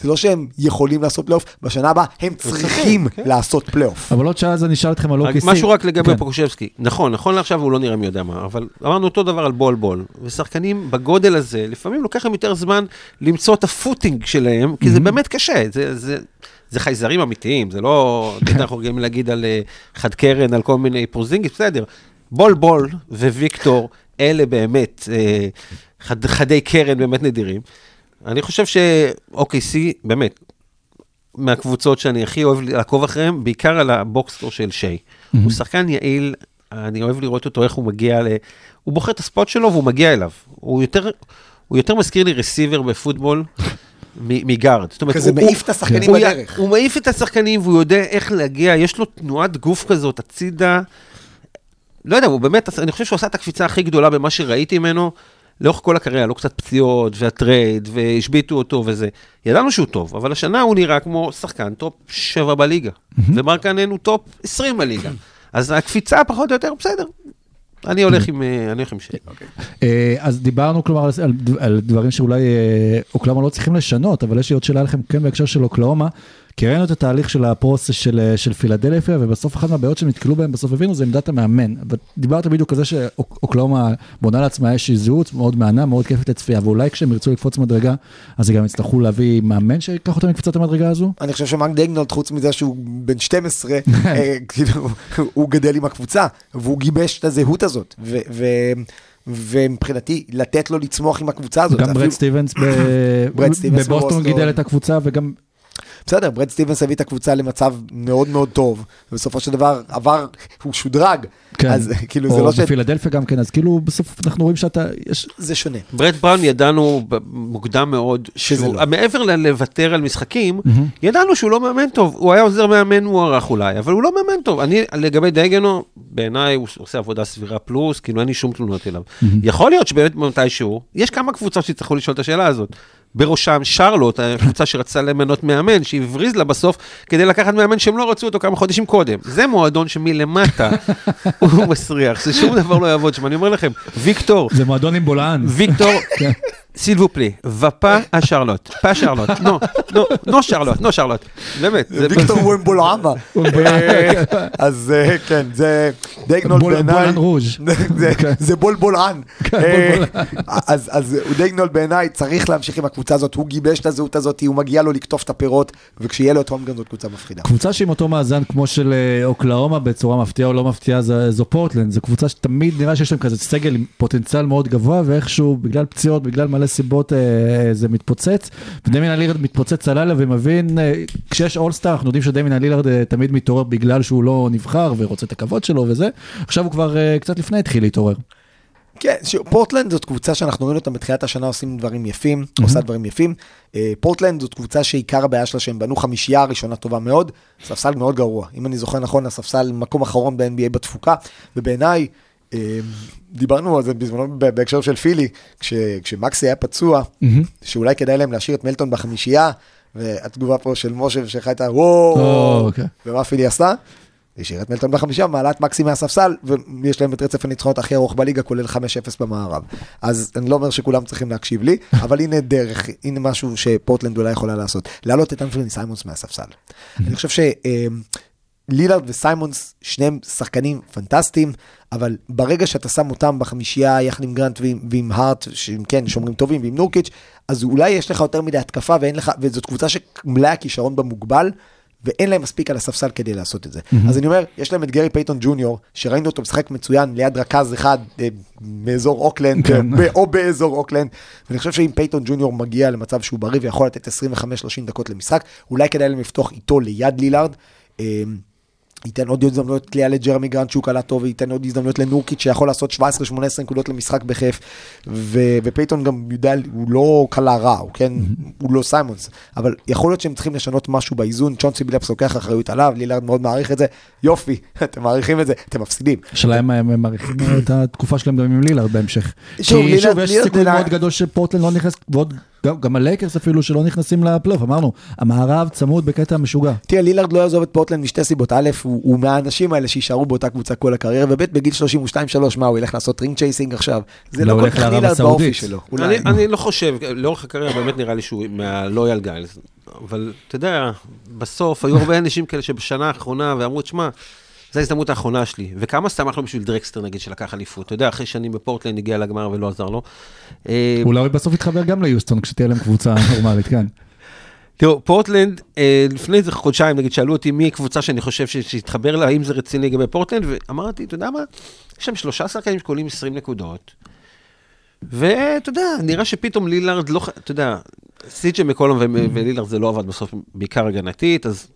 [SPEAKER 3] זה לא שהם יכולים לעשות פלייאוף, בשנה הבאה הם צריכים לעשות פלייאוף.
[SPEAKER 2] אבל עוד שעה אז אני אשאל אתכם על OKC.
[SPEAKER 5] משהו רק לגבי
[SPEAKER 2] כן.
[SPEAKER 5] פוקושבסקי. נכון, נכון לעכשיו הוא לא נראה מי יודע מה, אבל אמרנו אותו דבר על בול בול. ושחקנים בגודל הזה, לפעמים לוקח להם יותר זמן למצוא את ה footing שלהם, כי זה באמת קשה. זה, זה, זה חייזרים אמיתיים, זה לא, אנחנו רגילים להגיד על אה, חד קרן, על כל מיני פורזינגיס, בסדר. בול בול וויקטור, אלה באמת אה, חד, חדי קרן באמת נדירים. אני חושב ש-OKC, באמת, מהקבוצות שאני הכי אוהב לעקוב אחריהן, בעיקר על ה box score של שיי. הוא שחקן יעיל, אני אוהב לראות אותו, איך הוא מגיע ל... הוא בוחר את ה spot שלו והוא מגיע אליו. הוא יותר, הוא יותר מזכיר לי receiver בפוטבול מגארד. זאת אומרת,
[SPEAKER 3] כזה
[SPEAKER 5] הוא-
[SPEAKER 3] מעיף
[SPEAKER 5] הוא-
[SPEAKER 3] את השחקנים
[SPEAKER 5] הוא
[SPEAKER 3] בדרך.
[SPEAKER 5] הוא מעיף את השחקנים והוא יודע איך להגיע, יש לו תנועת גוף כזאת הצידה. לא יודע, הוא באמת, אני חושב שהוא עשה את הקפיצה הכי גדולה במה שראיתי ממנו. לאורך כל הקריירה, לא קצת פציעות, והטרייד, והשביתו אותו וזה. ידענו שהוא טוב, אבל השנה הוא נראה כמו שחקן top 7 בליגה. ומרקנן הוא top 20 בליגה. אז הקפיצה פחות או יותר בסדר. אני הולך עם, אה, אני הולך עם שי.
[SPEAKER 2] אה, אז דיברנו כלומר על, על, על דברים שאולי אה, אוקלאומה לא צריכים לשנות, אבל יש לי עוד שאלה לכם כן בהקשר של אוקלאומה, כי ראינו את התהליך של הפרוסס של, אה, של פילדלפיה, ובסוף אחת מהבעיות שהם נתקלו בהם, בסוף הבינו, זה עמדת המאמן. ודיברת בדיוק על זה שאוקלאומה בונה לעצמה איזושהי זהות מאוד מהנה, מאוד כיפת לצפייה, ואולי כשהם ירצו לקפוץ מדרגה, אז הם גם יצטרכו להביא מאמן שיקח אותם לקפיצת המדרגה הזו?
[SPEAKER 3] אני חושב שמאנק דגנולד, חוץ מזה שהוא בן 12, אה, כאילו, הוא גדל עם הקבוצה, והוא גיבש את הזהות הזאת. ומבחינתי, לתת לו לצמוח עם הקבוצה הזאת.
[SPEAKER 2] גם ברד סטיבנס בבוסטון. גידל את הקבוצה, וגם
[SPEAKER 3] בסדר, ברד סטיבנס הביא את הקבוצה למצב מאוד מאוד טוב, ובסופו של דבר עבר, הוא שודרג.
[SPEAKER 2] כן.
[SPEAKER 3] אז כאילו זה
[SPEAKER 2] או
[SPEAKER 3] לא ש...
[SPEAKER 2] בפילדלפיה גם כן, אז כאילו בסוף אנחנו רואים שאתה, יש...
[SPEAKER 3] זה שונה.
[SPEAKER 5] ברט בראון ידענו מוקדם מאוד,
[SPEAKER 3] שזה
[SPEAKER 5] שהוא-
[SPEAKER 3] לא.
[SPEAKER 5] מעבר ללוותר על משחקים, ידענו שהוא לא מאמן טוב, הוא היה עוזר מאמן מוערך אולי, אבל הוא לא מאמן טוב. אני, לגבי דייגנו, בעיניי הוא עושה עבודה סבירה פלוס, כאילו אין לי שום תלונות אליו. יכול להיות שבאמת מתישהו, יש כמה קבוצות שיצטרכו לשאול את השאלה הזאת. בראשם שרלוט, הקבוצה שרצתה למנות מאמן, שהבריז לה בסוף כדי לקחת מאמן שהם לא רצו אותו כמה חודשים קודם. זה מועדון שמלמטה הוא מסריח, ששום דבר לא יעבוד שם. אני אומר לכם, ויקטור,
[SPEAKER 2] זה מועדון עם בולען.
[SPEAKER 5] ויקטור, s'il vous plaît, va pas à Charlotte, pas Charlotte, non, non, non Charlotte, non Charlotte, באמת.
[SPEAKER 3] ויקטור וומבולאמה. אז אה, כן, זה דייגנול בעיניי.
[SPEAKER 2] בולען רוז'.
[SPEAKER 3] זה- בולבולען. אה. אז דייגנול בעיניי צריך להמשיך עם הקבוצה הזאת, הוא גיבש את הזהות הזאת, הוא מגיע לו לקטוף את הפירות, וכשיהיה לו את הומגן זאת קבוצה מפחידה.
[SPEAKER 2] קבוצה שעם אותו מאזן כמו של אה, אוקלאומה בצורה מפתיעה או לא מפתיעה זה- זו פורטלנד, זו קבוצה שתמיד נראה שיש להם כזה סגל עם פוטנציאל מאוד גבוה ואיכשהו בגלל פציעות, בגלל מלא סיבות אה, זה מתפוצץ. ודמיין הלילרד מתפוצץ הלילה ומבין, אה, כשיש אולסטאר אנחנו יודעים שדמיין הלילרד אה, תמיד מתעורר בגלל שהוא לא נבחר ורוצה את הכבוד שלו וזה. עכשיו הוא כבר אה, קצת לפני התחיל להתעורר.
[SPEAKER 3] כן, ש- פורטלנד זאת קבוצה שאנחנו רואים אותה בתחילת השנה עושים דברים יפים, עושה דברים יפים. אה, פורטלנד זאת קבוצה שעיקר הבעיה שלה שהם בנו חמישייה ראשונה טובה מאוד, ספסל מאוד גרוע. אם אני זוכר נכון, הספסל מקום אחרון ב-NBA בתפוקה, ובעיניי, אה, דיברנו על זה בזמנו בהקשר של פילי, כש, כשמקסי היה פצוע, שאולי כדאי להם להשאיר את מלטון בחמישייה, והתגובה פה של משה ושלך הייתה וואו,
[SPEAKER 2] או, אוקיי.
[SPEAKER 3] ומה פילי עשתה? השאיר את מלטון בחמישה, מעלה את מקסי מהספסל, ויש להם את רצף הניצחונות הכי ארוך בליגה, כולל 5-0 במערב. אז אני לא אומר שכולם צריכים להקשיב לי, אבל הנה דרך, הנה משהו שפורטלנד אולי יכולה לעשות. להעלות את אנפרני סיימונס מהספסל. אני חושב שלילארד וסיימונס, שניהם שחקנים פנטסטיים, אבל ברגע שאתה שם אותם בחמישייה יחד עם גרנט ועם, ועם הארט, שהם כן שומרים טובים, ועם נורקיץ', אז אולי יש לך יותר מדי התקפה ואין לך, וזאת קבוצה שמלאה הכישרון בה מוגבל. ואין להם מספיק על הספסל כדי לעשות את זה. Mm-hmm. אז אני אומר, יש להם את גרי פייטון ג'וניור, שראינו אותו משחק מצוין ליד רכז אחד אה, מאזור אוקלנד,
[SPEAKER 2] כן.
[SPEAKER 3] ב- או באזור אוקלנד, ואני חושב שאם פייטון ג'וניור מגיע למצב שהוא בריא ויכול לתת 25-30 דקות למשחק, אולי כדאי להם לפתוח איתו ליד לילארד. אה, ייתן עוד הזדמנויות קליעה לג'רמי גרנט שהוא קלע טוב, וייתן עוד הזדמנויות לנורקיץ' שיכול לעשות 17-18 נקודות למשחק בכיף, ו- ופייטון גם יודע, הוא לא קלע רע, הוא כן, הוא לא סיימונס, אבל יכול להיות שהם צריכים לשנות משהו באיזון, צ'ונסי בילאפס לוקח אחריות עליו, לילארד מאוד מעריך את זה, יופי, אתם מעריכים את זה, אתם מפסידים.
[SPEAKER 2] השאלה אם הם מעריכים את התקופה שלהם גם עם לילארד בהמשך.
[SPEAKER 3] שוב, לילארד-
[SPEAKER 2] יש סיכוי מאוד גדול שפורטלנד לא נכנס, ועוד גם- גם הלייקרס אפילו שלא נכנסים לפלייאוף, אמרנו, המערב צמוד בקטע משוגע.
[SPEAKER 3] תראה, לילארד לא יעזוב את פורטלנד משתי סיבות. א', הוא, הוא מהאנשים האלה שיישארו באותה קבוצה כל הקריירה, וב', בגיל 32-3, מה, הוא ילך לעשות ring chasing עכשיו? זה
[SPEAKER 2] לא
[SPEAKER 3] לא כל
[SPEAKER 2] הולך
[SPEAKER 3] כך
[SPEAKER 2] לערב
[SPEAKER 3] לילארד
[SPEAKER 2] הסעודית.
[SPEAKER 3] באופי שלו.
[SPEAKER 5] אני. אני לא חושב, לאורך הקריירה באמת נראה לי שהוא מה loyal guys, אבל אתה יודע, בסוף היו הרבה אנשים כאלה שבשנה האחרונה ואמרו, תשמע, זו ההזדמנות האחרונה שלי. וכמה שמח לו בשביל דרקסטר נגיד שלקח אליפות. אתה יודע, אחרי שנים בפורטלנד הגיע לגמר ולא עזר לו. אה,
[SPEAKER 2] אולי בסוף יתחבר גם ליוסטון כשתהיה להם קבוצה נורמלית, כן.
[SPEAKER 5] תראו, פורטלנד, אה, לפני איזה חודשיים, נגיד, שאלו אותי מי הקבוצה שאני חושב שהתחבר לה, האם זה רציני לגבי פורטלנד, ואמרתי, אתה יודע מה, יש שם שלושה שחקנים שקולעים 20 נקודות, ואתה יודע, נראה שפתאום לילארד לא, אתה יודע, סיג'יי מקולום ו- ולילארד זה לא עבד בסוף, בעיקר הגנתית, אז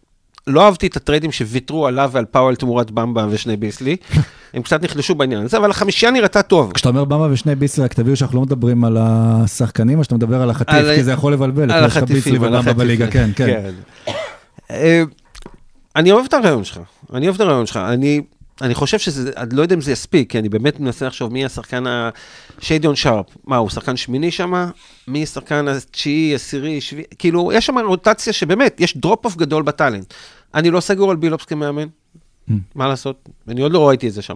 [SPEAKER 5] לא אהבתי את הטריידים שוויתרו עליו ועל פאוול תמורת במבה ושני ביסלי, הם קצת נחלשו בעניין הזה, אבל החמישייה נראתה טוב.
[SPEAKER 2] כשאתה אומר במבה ושני ביסלי, רק תביאו שאנחנו לא מדברים על השחקנים, או שאתה מדבר על החטיף,
[SPEAKER 5] על-
[SPEAKER 2] כי זה יכול לבלבל,
[SPEAKER 5] על החטיפים, על
[SPEAKER 2] ובמבה בליגה, כן,
[SPEAKER 5] החטיפים.
[SPEAKER 2] כן.
[SPEAKER 5] אה, אני אוהב את הרעיון שלך, אני אוהב את הרעיון שלך. אני, אני חושב שזה, אני לא יודע אם זה יספיק, כי אני באמת מנסה לחשוב מי השחקן ה... שיידון שארפ. מה, הוא שחקן שמיני שם? מי השחקן התשיעי, עשירי, שביעי? כאילו, יש שם רוטציה שבאמת, יש drop-off גדול ב talent. אני לא סגור על בילופס כמאמן. מה לעשות? אני עוד לא ראיתי את זה שם.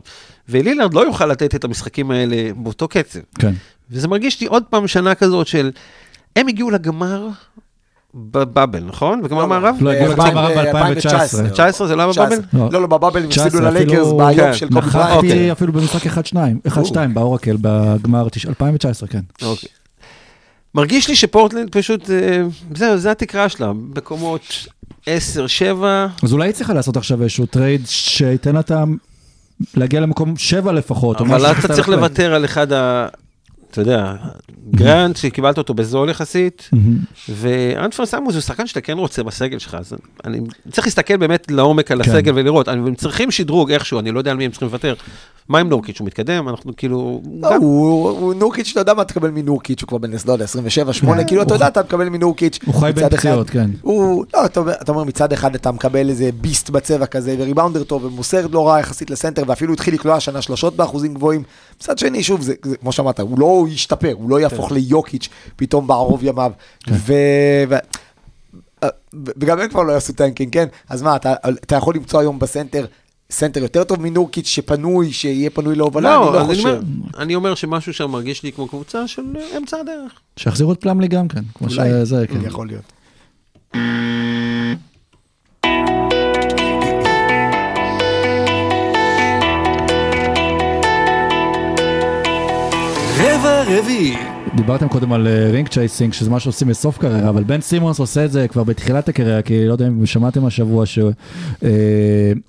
[SPEAKER 5] ולילארד לא יוכל לתת את המשחקים האלה באותו קצב.
[SPEAKER 2] כן.
[SPEAKER 5] וזה מרגיש לי עוד פעם שנה כזאת של... הם הגיעו לגמר ב bubble, נכון? בגמר מערב?
[SPEAKER 2] לא, הגיעו
[SPEAKER 3] אלפיים-
[SPEAKER 2] לגמר
[SPEAKER 3] אה,
[SPEAKER 2] ב-2019.
[SPEAKER 5] 19 זה לא היה ב bubble?
[SPEAKER 2] לא.
[SPEAKER 3] לא, לא, ב bubble הם
[SPEAKER 2] 19,
[SPEAKER 3] הפסידו ללייקרס
[SPEAKER 2] אפילו-
[SPEAKER 3] ביום
[SPEAKER 5] כן,
[SPEAKER 3] של קובי בריינט.
[SPEAKER 2] נכחתי אפילו במשחק 1-2, 1-2 באורקל בגמר תש- 2019, כן.
[SPEAKER 5] אוקיי. מרגיש לי שפורטלנד פשוט, אה, זהו, זה התקרה שלה, מקומות 10, 7,
[SPEAKER 2] אז אולי היא צריכה לעשות עכשיו איזשהו trade שייתן לה את ה... להגיע למקום 7 לפחות.
[SPEAKER 5] אבל אתה צריך. לוותר על אחד ה... אתה יודע, גרנט שקיבלת אותו בזול יחסית, ואנפרני סיימונס הוא שחקן שאתה כן רוצה בסגל שלך, אז אני צריך להסתכל באמת לעומק על
[SPEAKER 2] כן.
[SPEAKER 5] הסגל ולראות, הם צריכים שדרוג איכשהו, אני לא יודע על מי הם צריכים לוותר. מה עם נורקיץ', הוא מתקדם, אנחנו כאילו...
[SPEAKER 3] לא,
[SPEAKER 5] גם-
[SPEAKER 3] הוא הוא נורקיץ', אתה יודע מה תקבל מנורקיץ', הוא כבר בן, יודע, 27, 8, כאילו, אתה יודע, אתה מקבל מנורקיץ'.
[SPEAKER 2] הוא חי בין
[SPEAKER 3] מצד אחד-
[SPEAKER 2] פציעות, כן.
[SPEAKER 3] הוא, לא, אתה אומר- אתה אומר, מצד אחד אתה מקבל איזה beast בצבע כזה, ו rebounder טוב, ומוסר לא רע יחסית לסנטר, ואפילו התחיל לקלוע השנה שלושות באחוזים גבוהים. מצד שני, שוב, זה, זה כמו שאמרת, הוא לא ישתפר, הוא לא יהפוך ליוקיץ' פתאום בערוב ימיו. ו... ו... ו- וגם הם כבר לא יעשו tanking, כן? אז מה, אתה, אתה יכול למצוא היום בסנטר סנטר יותר טוב מנורקיץ' שפנוי, שיהיה פנוי להובלה? אני לא
[SPEAKER 5] אני
[SPEAKER 3] חושב.
[SPEAKER 5] אומר- אני אומר שמשהו שם מרגיש לי כמו קבוצה של אה, אמצע הדרך.
[SPEAKER 2] שיחזירו את פלמלי גם כן, כמו
[SPEAKER 3] אולי,
[SPEAKER 2] שזה, כן.
[SPEAKER 3] יכול להיות.
[SPEAKER 4] רבע רביעי.
[SPEAKER 2] דיברתם קודם על ring chasing, שזה מה שעושים בסוף קריירה, אבל בן סימונס עושה את זה כבר בתחילת הקריירה, כי לא יודע אם שמעתם השבוע שהוא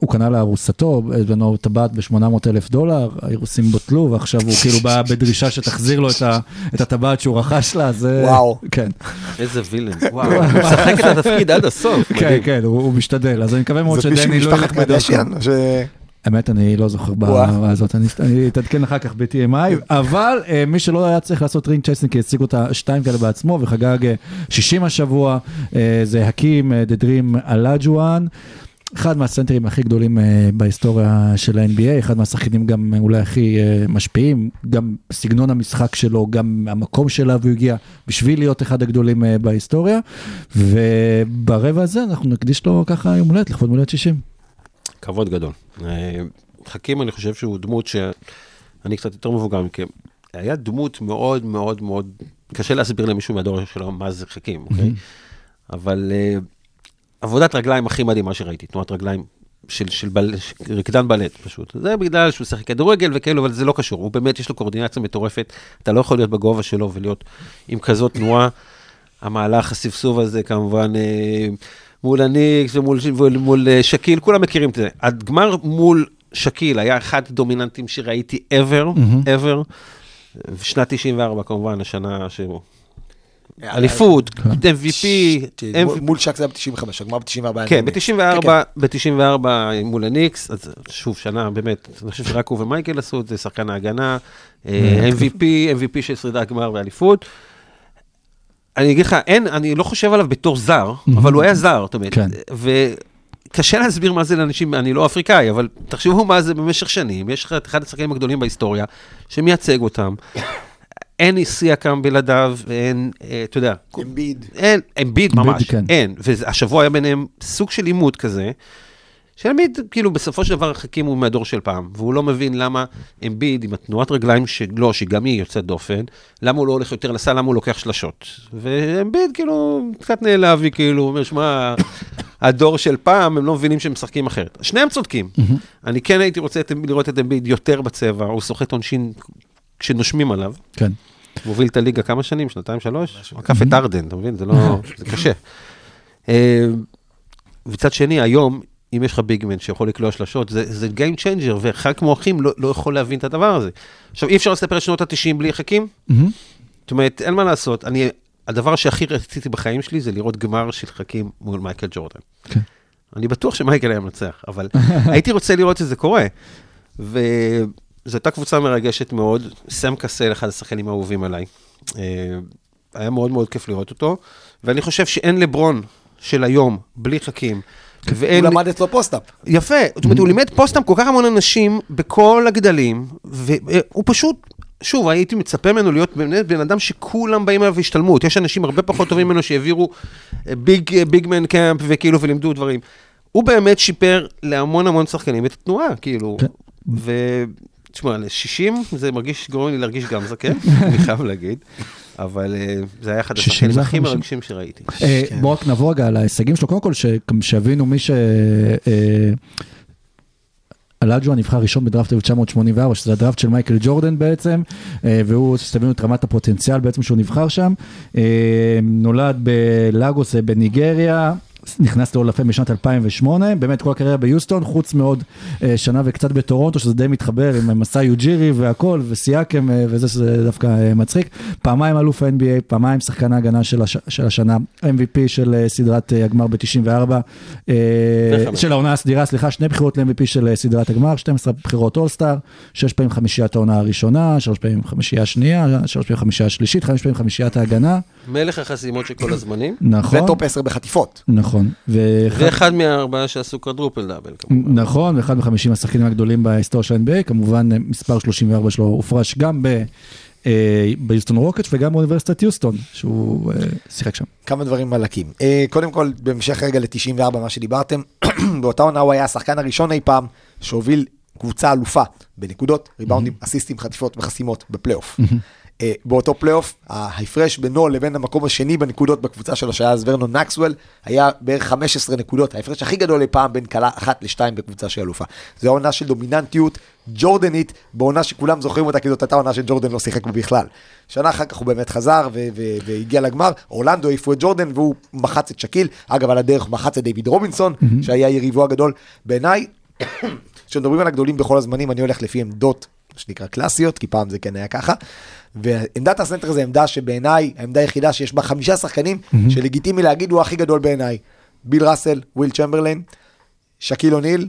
[SPEAKER 2] קנה לארוסתו, בזמנו טבעת ב-800 אלף דולר, האירוסים בוטלו, ועכשיו הוא כאילו בא בדרישה שתחזיר לו את הטבעת שהוא רכש לה, זה...
[SPEAKER 3] וואו.
[SPEAKER 2] כן,
[SPEAKER 5] איזה villain, וואו, הוא משחק את התפקיד עד הסוף.
[SPEAKER 2] כן. כן, הוא משתדל, אז אני מקווה מאוד
[SPEAKER 3] זאת
[SPEAKER 2] שדני לא
[SPEAKER 3] משפחת
[SPEAKER 2] ילך בדרכו.
[SPEAKER 3] קרדשיאן?
[SPEAKER 2] האמת, אני לא זוכר. בהערה הזאת, אני אתעדכן אחר כך ב-TMI, אבל אה, מי שלא היה צריך לעשות ring chasing, כי השיג אותה שתיים כאלה בעצמו, וחגג אה, 60 השבוע, אה, זה הקים the Dream אלאג'ואן. אחד מהסנטרים הכי גדולים אה, בהיסטוריה של ה-NBA, אחד מהשחקנים גם אה, אולי הכי אה, משפיעים, גם סגנון המשחק שלו, גם המקום שאליו הוא הגיע, בשביל להיות אחד הגדולים אה, בהיסטוריה. וברבע הזה אנחנו נקדיש לו ככה יום הולדת, לכבוד מולדת 60.
[SPEAKER 5] כבוד גדול. אה, חכים, אני חושב שהוא דמות שאני קצת יותר מבוגר מכם. היה דמות מאוד מאוד מאוד, קשה להסביר למישהו מהדור שלו מה זה חכים, אוקיי? אבל אה, עבודת רגליים הכי מדהימה שראיתי, תנועת רגליים של, של בל, רקדן בלט פשוט. זה בגלל שהוא שיחק כדורגל וכאלו, אבל זה לא קשור. הוא באמת, יש לו קואורדינציה מטורפת. אתה לא יכול להיות בגובה שלו ולהיות עם כזאת תנועה. המהלך, הספסוב הזה, כמובן, אה, מול הניקס ומול מול, מול אה, שקיל, כולם מכירים את זה. הגמר מול שקיל היה אחד הדומיננטים שראיתי ever, ever. שנת 94 כמובן, השנה שהוא... אליפות, MVP,
[SPEAKER 3] מול- שק זה היה ב-95, הגמר ב-94.
[SPEAKER 5] כן, ב-94, ב-94 מול הניקס, אז שוב, שנה, באמת, אני חושב שרק הוא ומייקל עשו את זה, שחקן ההגנה, אה, MVP, MVP של שרידה גמר ואליפות. אני אגיד לך, אין, אני לא חושב עליו בתור זר, אבל הוא היה זר, זאת אומרת.
[SPEAKER 2] כן.
[SPEAKER 5] וקשה להסביר מה זה לאנשים, אני לא אפריקאי, אבל תחשבו מה זה במשך שנים, יש לך את אחד השחקנים הגדולים בהיסטוריה, שמייצג אותם. אין סייקם בלעדיו, אין, אה, אתה יודע,
[SPEAKER 3] אמביד.
[SPEAKER 5] אין, אמביד ממש,
[SPEAKER 2] כן.
[SPEAKER 5] אין. והשבוע היה ביניהם סוג של עימות כזה, שאמביד, כאילו, בסופו של דבר החכים הוא מהדור של פעם, והוא לא מבין למה אמביד, עם התנועת רגליים שלו, שגם היא יוצאת דופן, למה הוא לא הולך יותר לסל, למה הוא לוקח שלשות. ואמביד, כאילו, קצת נעלב, היא כאילו, הוא אומר, שמע, הדור של פעם, הם לא מבינים שהם משחקים אחרת. שניהם צודקים. אני כן הייתי רוצה את- לראות את אמביד יותר בצבע, הוא סוחט עונשין כשנושמים עליו.
[SPEAKER 2] כן.
[SPEAKER 5] מוביל את הליגה כמה שנים? שנתיים, שלוש? הוא עקף את ארדן, אתה מבין? זה לא... זה קשה. אה, מצד שני, היום, אם יש לך ביגמן שיכול לקלוע שלשות, זה, זה Game Changer, ואחד כמו אחים לא, לא יכול להבין את הדבר הזה. עכשיו, אי אפשר לספר את שנות ה-90 בלי חכים?
[SPEAKER 2] מהמם.
[SPEAKER 5] זאת אומרת, אין מה לעשות. אני, הדבר שהכי רציתי בחיים שלי זה לראות גמר של חכים מול מייקל ג'ורדן.
[SPEAKER 2] כן.
[SPEAKER 5] אני בטוח שמייקל היה מנצח, אבל הייתי רוצה לראות את זה קורה. וזו הייתה קבוצה מרגשת מאוד. סם קסל, אחד השחקנים האהובים עליי. אה, היה מאוד מאוד כיף לראות אותו, ואני חושב שאין לברון של היום, בלי חכים.
[SPEAKER 3] הוא
[SPEAKER 5] ואין...
[SPEAKER 3] למד אצלו post-up.
[SPEAKER 5] יפה, זאת אומרת, הוא לימד post-up כל כך המון אנשים בכל הגדלים, והוא פשוט, שוב, הייתי מצפה ממנו להיות באמת בן אדם שכולם באים אליו בהשתלמות. יש אנשים הרבה פחות טובים ממנו שהעבירו אה, big, big man camp וכאילו, ולימדו דברים. הוא באמת שיפר להמון המון שחקנים את התנועה, כאילו.
[SPEAKER 2] כן.
[SPEAKER 5] ו... תשמע, ל-60 זה מרגיש, גורם לי להרגיש גם זקן, אני חייב להגיד. אבל אה, זה היה אחד
[SPEAKER 2] 60
[SPEAKER 5] השחקנים הכי
[SPEAKER 2] 50.
[SPEAKER 5] מרגשים שראיתי.
[SPEAKER 2] אה, בואו רק נעבור רגע על ההישגים שלו, קודם כל שיבינו מי ש... אה, אלאג'ואן נבחר ראשון בדראפט 1984, שזה הדראפט של מייקל ג'ורדן בעצם, והוא, שתבינו את רמת הפוטנציאל בעצם שהוא נבחר שם. נולד בלאגוס בניגריה, נכנס לעול יפה בשנת 2008, באמת כל הקריירה ביוסטון, חוץ מעוד אה, שנה וקצת בטורונטו, שזה די מתחבר עם מסאי יוג'ירי והכל, וסיאקם, אה, וזה שזה דווקא אה, מצחיק. פעמיים אלוף ה-NBA, פעמיים שחקן ההגנה של, הש, של השנה, MVP של אה, סדרת אה, הגמר ב-94, אה. של העונה הסדירה, סליחה, שני בחירות ל-MVP של אה, סדרת הגמר, 12 בחירות אולסטאר, שש פעמים חמישיית העונה הראשונה, שלוש פעמים חמישייה השנייה, שלוש פעמים חמישייה השלישית, חמש פעמים חמישיית ההגנה,
[SPEAKER 5] מלך החסימות של כל הזמנים,
[SPEAKER 2] נכון,
[SPEAKER 3] וטופ 10 בחטיפות.
[SPEAKER 2] נכון, ואחד-
[SPEAKER 5] ואחד מהארבעה שעשו קוודרופל דאבל, כמובן.
[SPEAKER 2] נכון, ואחד מחמישים השחקנים הגדולים בהיסטוריה של ה-NBA, כמובן אה, מספר 34 שלו הופרש גם ב... אה, ביוסטון רוקטס וגם באוניברסיטת יוסטון, שהוא אה, שיחק שם.
[SPEAKER 3] כמה דברים על הקים. קודם כל, בהמשך רגע ל-94, מה שדיברתם, באותה עונה הוא היה השחקן הראשון אי פעם שהוביל קבוצה אלופה בנקודות, ריבאונדים, אסיסטים, חטיפות וחסימות בפלייאוף. אה, באותו פלייאוף, ההפרש בינו לבין המקום השני בנקודות בקבוצה שלו, שהיה אז ורנון מקסוול, היה בערך 15 נקודות, ההפרש הכי גדול אי פעם בין קלע אחד לשתיים בקבוצה של אלופה. זו עונה של דומיננטיות ג'ורדנית, בעונה שכולם זוכרים אותה, כי זאת הייתה עונה שג'ורדן לא שיחק בה בכלל. שנה אחר כך הוא באמת חזר והגיע לגמר, אורלנדו העיפו את ג'ורדן והוא מחץ את שקיל, אגב על הדרך מחץ את דיוויד רובינסון, שהיה יריבו הגדול. בעיניי, כשמדברים על הגדולים בכל הזמנים, אני הולך לפי עמדות, שנקרא קלאסיות, כי פעם זה כן היה ככה. ועמדת הסנטר זה עמדה שבעיניי, העמדה היחידה שיש בה חמישה שחקנים, שלגיטימי להגיד הוא הכי גדול בעיניי. ביל ראסל, וויל צ'מברליין, שקיל אוניל,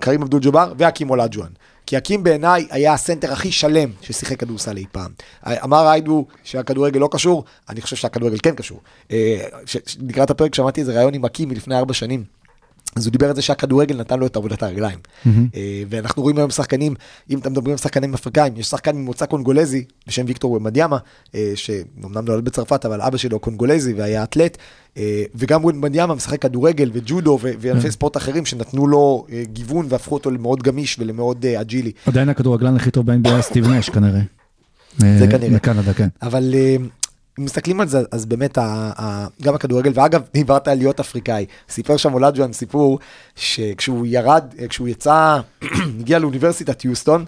[SPEAKER 3] קרים אבדול ג'אבר והקים אולג'ואן. כי הקים בעיניי היה הסנטר הכי שלם ששיחק כדורסל אי פעם. אמר איידו שהכדורגל לא קשור, אני חושב שהכדורגל כן קשור. אה, לקראת הפרק שמעתי איזה ראיון עם הקים מלפני ארבע שנים. אז הוא דיבר על זה שהכדורגל נתן לו את עבודת הרגליים. אה, ואנחנו רואים היום שחקנים, אם אתם מדברים על שחקנים אפריקאים, יש שחקן ממוצא קונגולזי בשם ויקטור וומבניאמה, אה, שאומנם נולד בצרפת, אבל אבא שלו קונגולזי והיה אתלט, אה, וגם וומבניאמה משחק כדורגל וג'ודו וענפי ספורט אחרים שנתנו לו אה, גיוון והפכו אותו למאוד גמיש ולמאוד אה, agile.
[SPEAKER 2] עדיין הכדורגלן הכי טוב ב-NBA סטיב נש כנראה.
[SPEAKER 3] זה
[SPEAKER 2] אה,
[SPEAKER 3] כנראה.
[SPEAKER 2] בקנדה, כן.
[SPEAKER 3] אבל אם מסתכלים על זה, אז באמת ה, ה, גם הכדורגל, ואגב, דיברת על להיות אפריקאי, סיפר שם אולג'ואן סיפור, שכשהוא ירד, אה, כשהוא יצא, הגיע לאוניברסיטת יוסטון,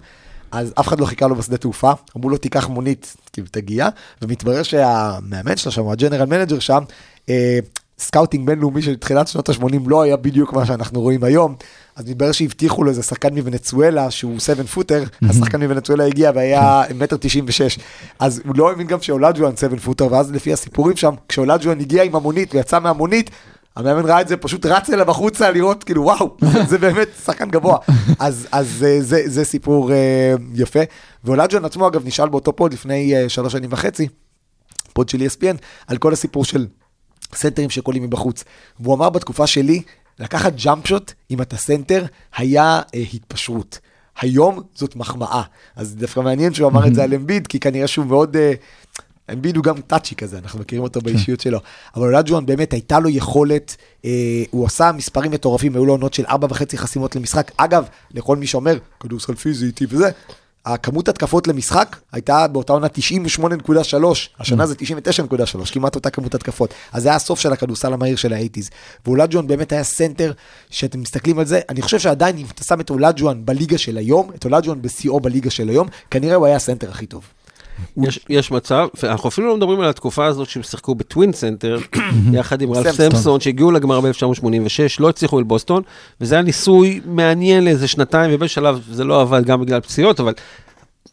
[SPEAKER 3] אז אף אחד לא חיכה לו בשדה תעופה, אמרו לו תיקח מונית, כאילו תגיע, ומתברר שהמאמן שלו שם, ה general manager שם, אה, scouting בינלאומי של תחילת שנות ה-80 לא היה בדיוק מה שאנחנו רואים היום, אז מתברר שהבטיחו לו איזה שחקן מוונצואלה שהוא 7 footer, השחקן מוונצואלה הגיע והיה מטר 96, אז הוא לא האמין גם שאולג'ואן 7 footer, ואז לפי הסיפורים שם, כשאולג'ואן הגיע עם המונית ויצא מהמונית, המאמן ראה את זה, פשוט רץ אליו החוצה לראות, כאילו, וואו, זה באמת שחקן גבוה. אז, אז אה, זה, זה סיפור אה, יפה. ואולג'ואן עצמו, אגב, נשאל באותו פוד לפני אה, שלוש שנים וחצי, פוד של ESPN, על כל הסיפור של סנטרים שקולים מבחוץ. והוא אמר בתקופה שלי, לקחת jump shot, אם אתה סנטר, היה אה, התפשרות. היום זאת מחמאה. אז דווקא מעניין שהוא אמר את זה על אמביד, כי כנראה שהוא מאוד... אה, אמביד הוא גם touchy כזה, אנחנו מכירים אותו באישיות שלו. אבל אולג'ואן באמת הייתה לו יכולת, אה, הוא עשה מספרים מטורפים, היו לו עונות של ארבע וחצי חסימות למשחק. אגב, לכל מי שאומר, כדורסל פיזי איטי וזה, הכמות התקפות למשחק הייתה באותה עונה 98.3, השנה זה 99.3, כמעט אותה כמות התקפות. אז זה היה הסוף של הכדורסל המהיר של ה eighties. ואולג'ואן באמת היה סנטר, שאתם מסתכלים על זה, אני חושב שעדיין אם אתה שם את אולג'ואן בליגה של היום, את אולג'ואן בשיאו בליגה של היום, כנראה הוא היה הסנטר הכי טוב.
[SPEAKER 5] יש, יש מצב, ואנחנו אפילו לא מדברים על התקופה הזאת שהם שיחקו ב twin center, יחד עם רלף.
[SPEAKER 3] סמפסון,
[SPEAKER 5] שהגיעו לגמר ב-1986, לא הצליחו אל בוסטון, וזה היה ניסוי מעניין לאיזה שנתיים, ובשלב זה לא עבד גם בגלל פציעות, אבל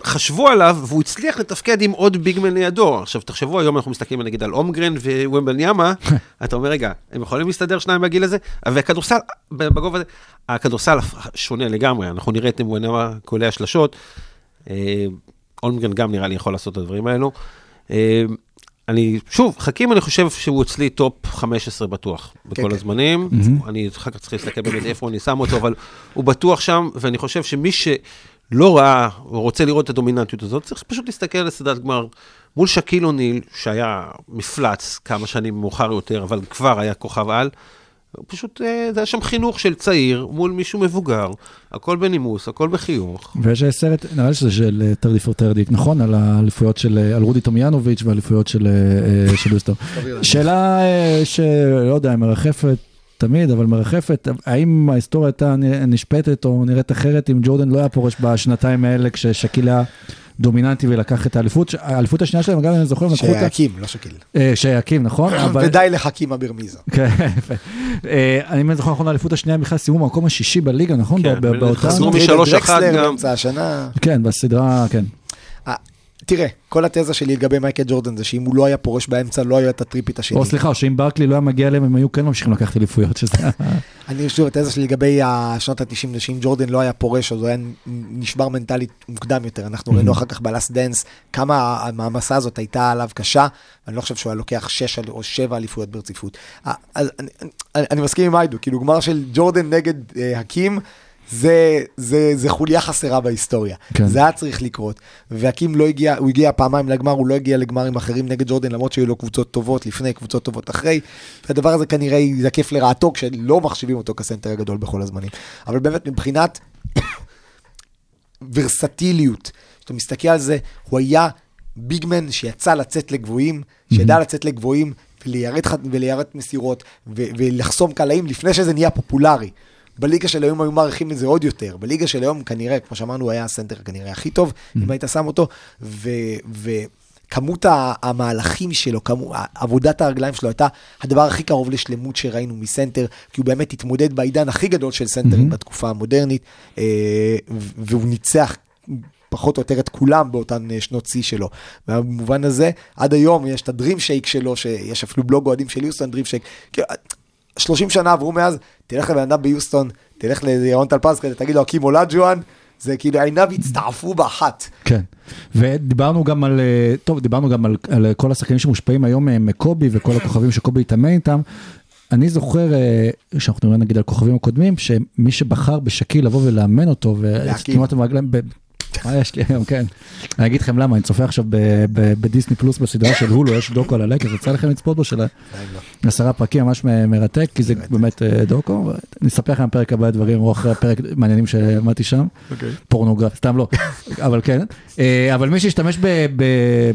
[SPEAKER 5] חשבו עליו, והוא הצליח לתפקד עם עוד big man לידו. עכשיו, תחשבו, היום אנחנו מסתכלים נגיד על הולמגרן ווומבניאמה, אתה אומר, רגע, הם יכולים להסתדר שניים בגיל הזה? והכדורסל, בגובה הזה, הכדורסל שונה לגמרי, אנחנו נראה את וומבניאמה קולע שלשות. הולמגרן גם נראה לי יכול לעשות את הדברים האלו. אה, אני, שוב, חכים, אני חושב שהוא אצלי top 15 בטוח, בכל
[SPEAKER 3] כן.
[SPEAKER 5] הזמנים. אני אחר כך צריך להסתכל באמת איפה אני שם אותו, אבל הוא בטוח שם, ואני חושב שמי שלא ראה, או רוצה לראות את הדומיננטיות הזאת, צריך פשוט להסתכל על סדרת גמר מול שקיל אוניל, שהיה מפלץ כמה שנים מאוחר יותר, אבל כבר היה כוכב על. פשוט, אה, זה היה שם חינוך של צעיר מול מישהו מבוגר, הכל בנימוס, הכל בחיוך.
[SPEAKER 2] ויש סרט, נראה לי שזה של טרדי פור טרדי, נכון? על האליפויות של, אה, על רודי טומיאנוביץ' והאליפויות של אה, יוסטון. שאלה אה, שלא יודע, מרחפת תמיד, אבל מרחפת, האם ההיסטוריה הייתה נשפטת או נראית אחרת אם ג'ורדן לא היה פורש בשנתיים האלה כששקיל היה דומיננטי ולקח את האליפות. האליפות השנייה שלהם, אגב, אני זוכר, הם לקחו אותה...
[SPEAKER 3] שיקים, לא שקיל.
[SPEAKER 2] אה, שיקים, נכון? אבל-
[SPEAKER 3] ודי לחכים אברמיזה.
[SPEAKER 2] כן, יפה. אה, אני זוכר נכון, האליפות השנייה בכלל סיימו במקום השישי בליגה, נכון?
[SPEAKER 5] כן. חזרו משלוש אחת גם.
[SPEAKER 3] באמצע השנה.
[SPEAKER 2] כן, בסדרה, כן.
[SPEAKER 3] אה, תראה, כל התזה שלי לגבי מייקל ג'ורדן זה שאם הוא לא היה פורש באמצע, לא היה את ה three-peat השני.
[SPEAKER 2] או סליחה, שאם ברקלי לא היה מגיע אליהם, הם היו כן ממשיכים לקחת אליפויות, שזה...
[SPEAKER 3] אני שוב, התזה שלי לגבי השנות ה-90, זה שאם ג'ורדן לא היה פורש, אז הוא היה נשבר מנטלית מוקדם יותר. אנחנו ראינו אחר כך ב Last Dance, כמה המעמסה הזאת הייתה עליו קשה, ואני לא חושב שהוא היה לוקח שש או שבע אליפויות ברציפות. אז אני- אני אני מסכים עם היידו, כאילו גמר של ג'ורדן נגד אה, חכים, זה, זה, זה חוליה חסרה בהיסטוריה.
[SPEAKER 2] כן.
[SPEAKER 3] זה היה צריך לקרות. והקים לא הגיע, הוא הגיע פעמיים לגמר, הוא לא הגיע לגמרים אחרים נגד ג'ורדן, למרות שהיו לו קבוצות טובות לפני, קבוצות טובות אחרי. והדבר הזה כנראה יזקף לרעתו, כשלא מחשיבים אותו כסנטר הגדול בכל הזמנים. אבל באמת, מבחינת ורסטיליות, כשאתה מסתכל על זה, הוא היה ביגמן שיצא לצאת לגבוהים, שידע לצאת לגבוהים וליירט מסירות ו- ולחסום קלעים לפני שזה נהיה פופולרי. בליגה של היום היו מעריכים את זה עוד יותר. בליגה של היום כנראה, כמו שאמרנו, הוא היה הסנטר כנראה הכי טוב, אם היית שם אותו, ו... ו- כמות המהלכים שלו, כמות, עבודת הרגליים שלו הייתה הדבר הכי קרוב לשלמות שראינו מסנטר, כי הוא באמת התמודד בעידן הכי גדול של סנטרים
[SPEAKER 2] Mhm.
[SPEAKER 3] בתקופה המודרנית, אה, והוא ניצח פחות או יותר את כולם באותן אה, שנות שיא שלו. במובן הזה, עד היום יש את הדרים שייק שלו, שיש אפילו בלוג אוהדים של יוסטון, דרים שייק. כאילו, 30 שנה עברו מאז, תלך לבן אדם ביוסטון, תלך לירון טלפז כזה, תגיד לו, הקים אולג'ואן, זה כאילו עיניו הצטעפו באחת.
[SPEAKER 2] כן. ודיברנו גם על, אה, טוב, דיברנו גם על, על כל השחקנים שמושפעים היום אה, מקובי וכל הכוכבים שקובי התאמן איתם. אני זוכר, אה, שאנחנו מדברים נגיד על כוכבים הקודמים, שמי שבחר בשקיל לבוא ולאמן אותו. וכמעט ב- מה יש לי היום, כן. אני אגיד לכם למה, אני צופה עכשיו בדיסני פלוס בסדרה של הולו, יש דוקו על הלקר, יצא לכם לצפות בו של עשרה פרקים, ממש מרתק, כי זה באמת אה, דוקו, אני אספר לכם בפרק הבא דברים, או אחרי הפרק מעניינים שלמדתי שם, פורנוגרף, סתם לא, אבל כן. אה, אבל מי שהשתמש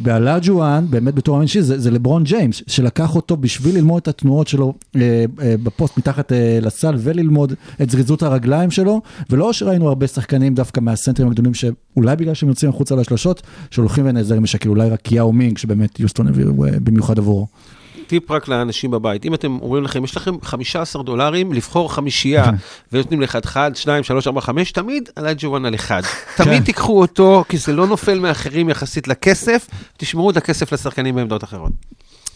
[SPEAKER 2] באולג'ואן, באמת בתור שלי, זה לברון ג'יימס, שלקח אותו בשביל ללמוד את התנועות שלו אה, בפוסט מתחת לסל, וללמוד את זריזות הרגליים שלו, ולא שראינו הרבה שחקנים דווקא מהסנטרים הגדולים, שאולי בגלל שהם יוצאים החוצה לשלשות, שהולכים ונעזרים בשאקיל, אולי רק יאו מינג, שבאמת יוסטון הביאו אה, במיוחד עבורו.
[SPEAKER 5] טיפ רק לאנשים בבית, אם אתם אומרים לכם, יש לכם 15 דולרים לבחור חמישייה, ונותנים לך 1, 2, 3, 4, 5, תמיד אולג'ואן על אחד. תמיד תיקחו אותו, כי זה לא נופל מאחרים יחסית לכסף, תשמרו את הכסף לשחקנים בעמדות אחרות.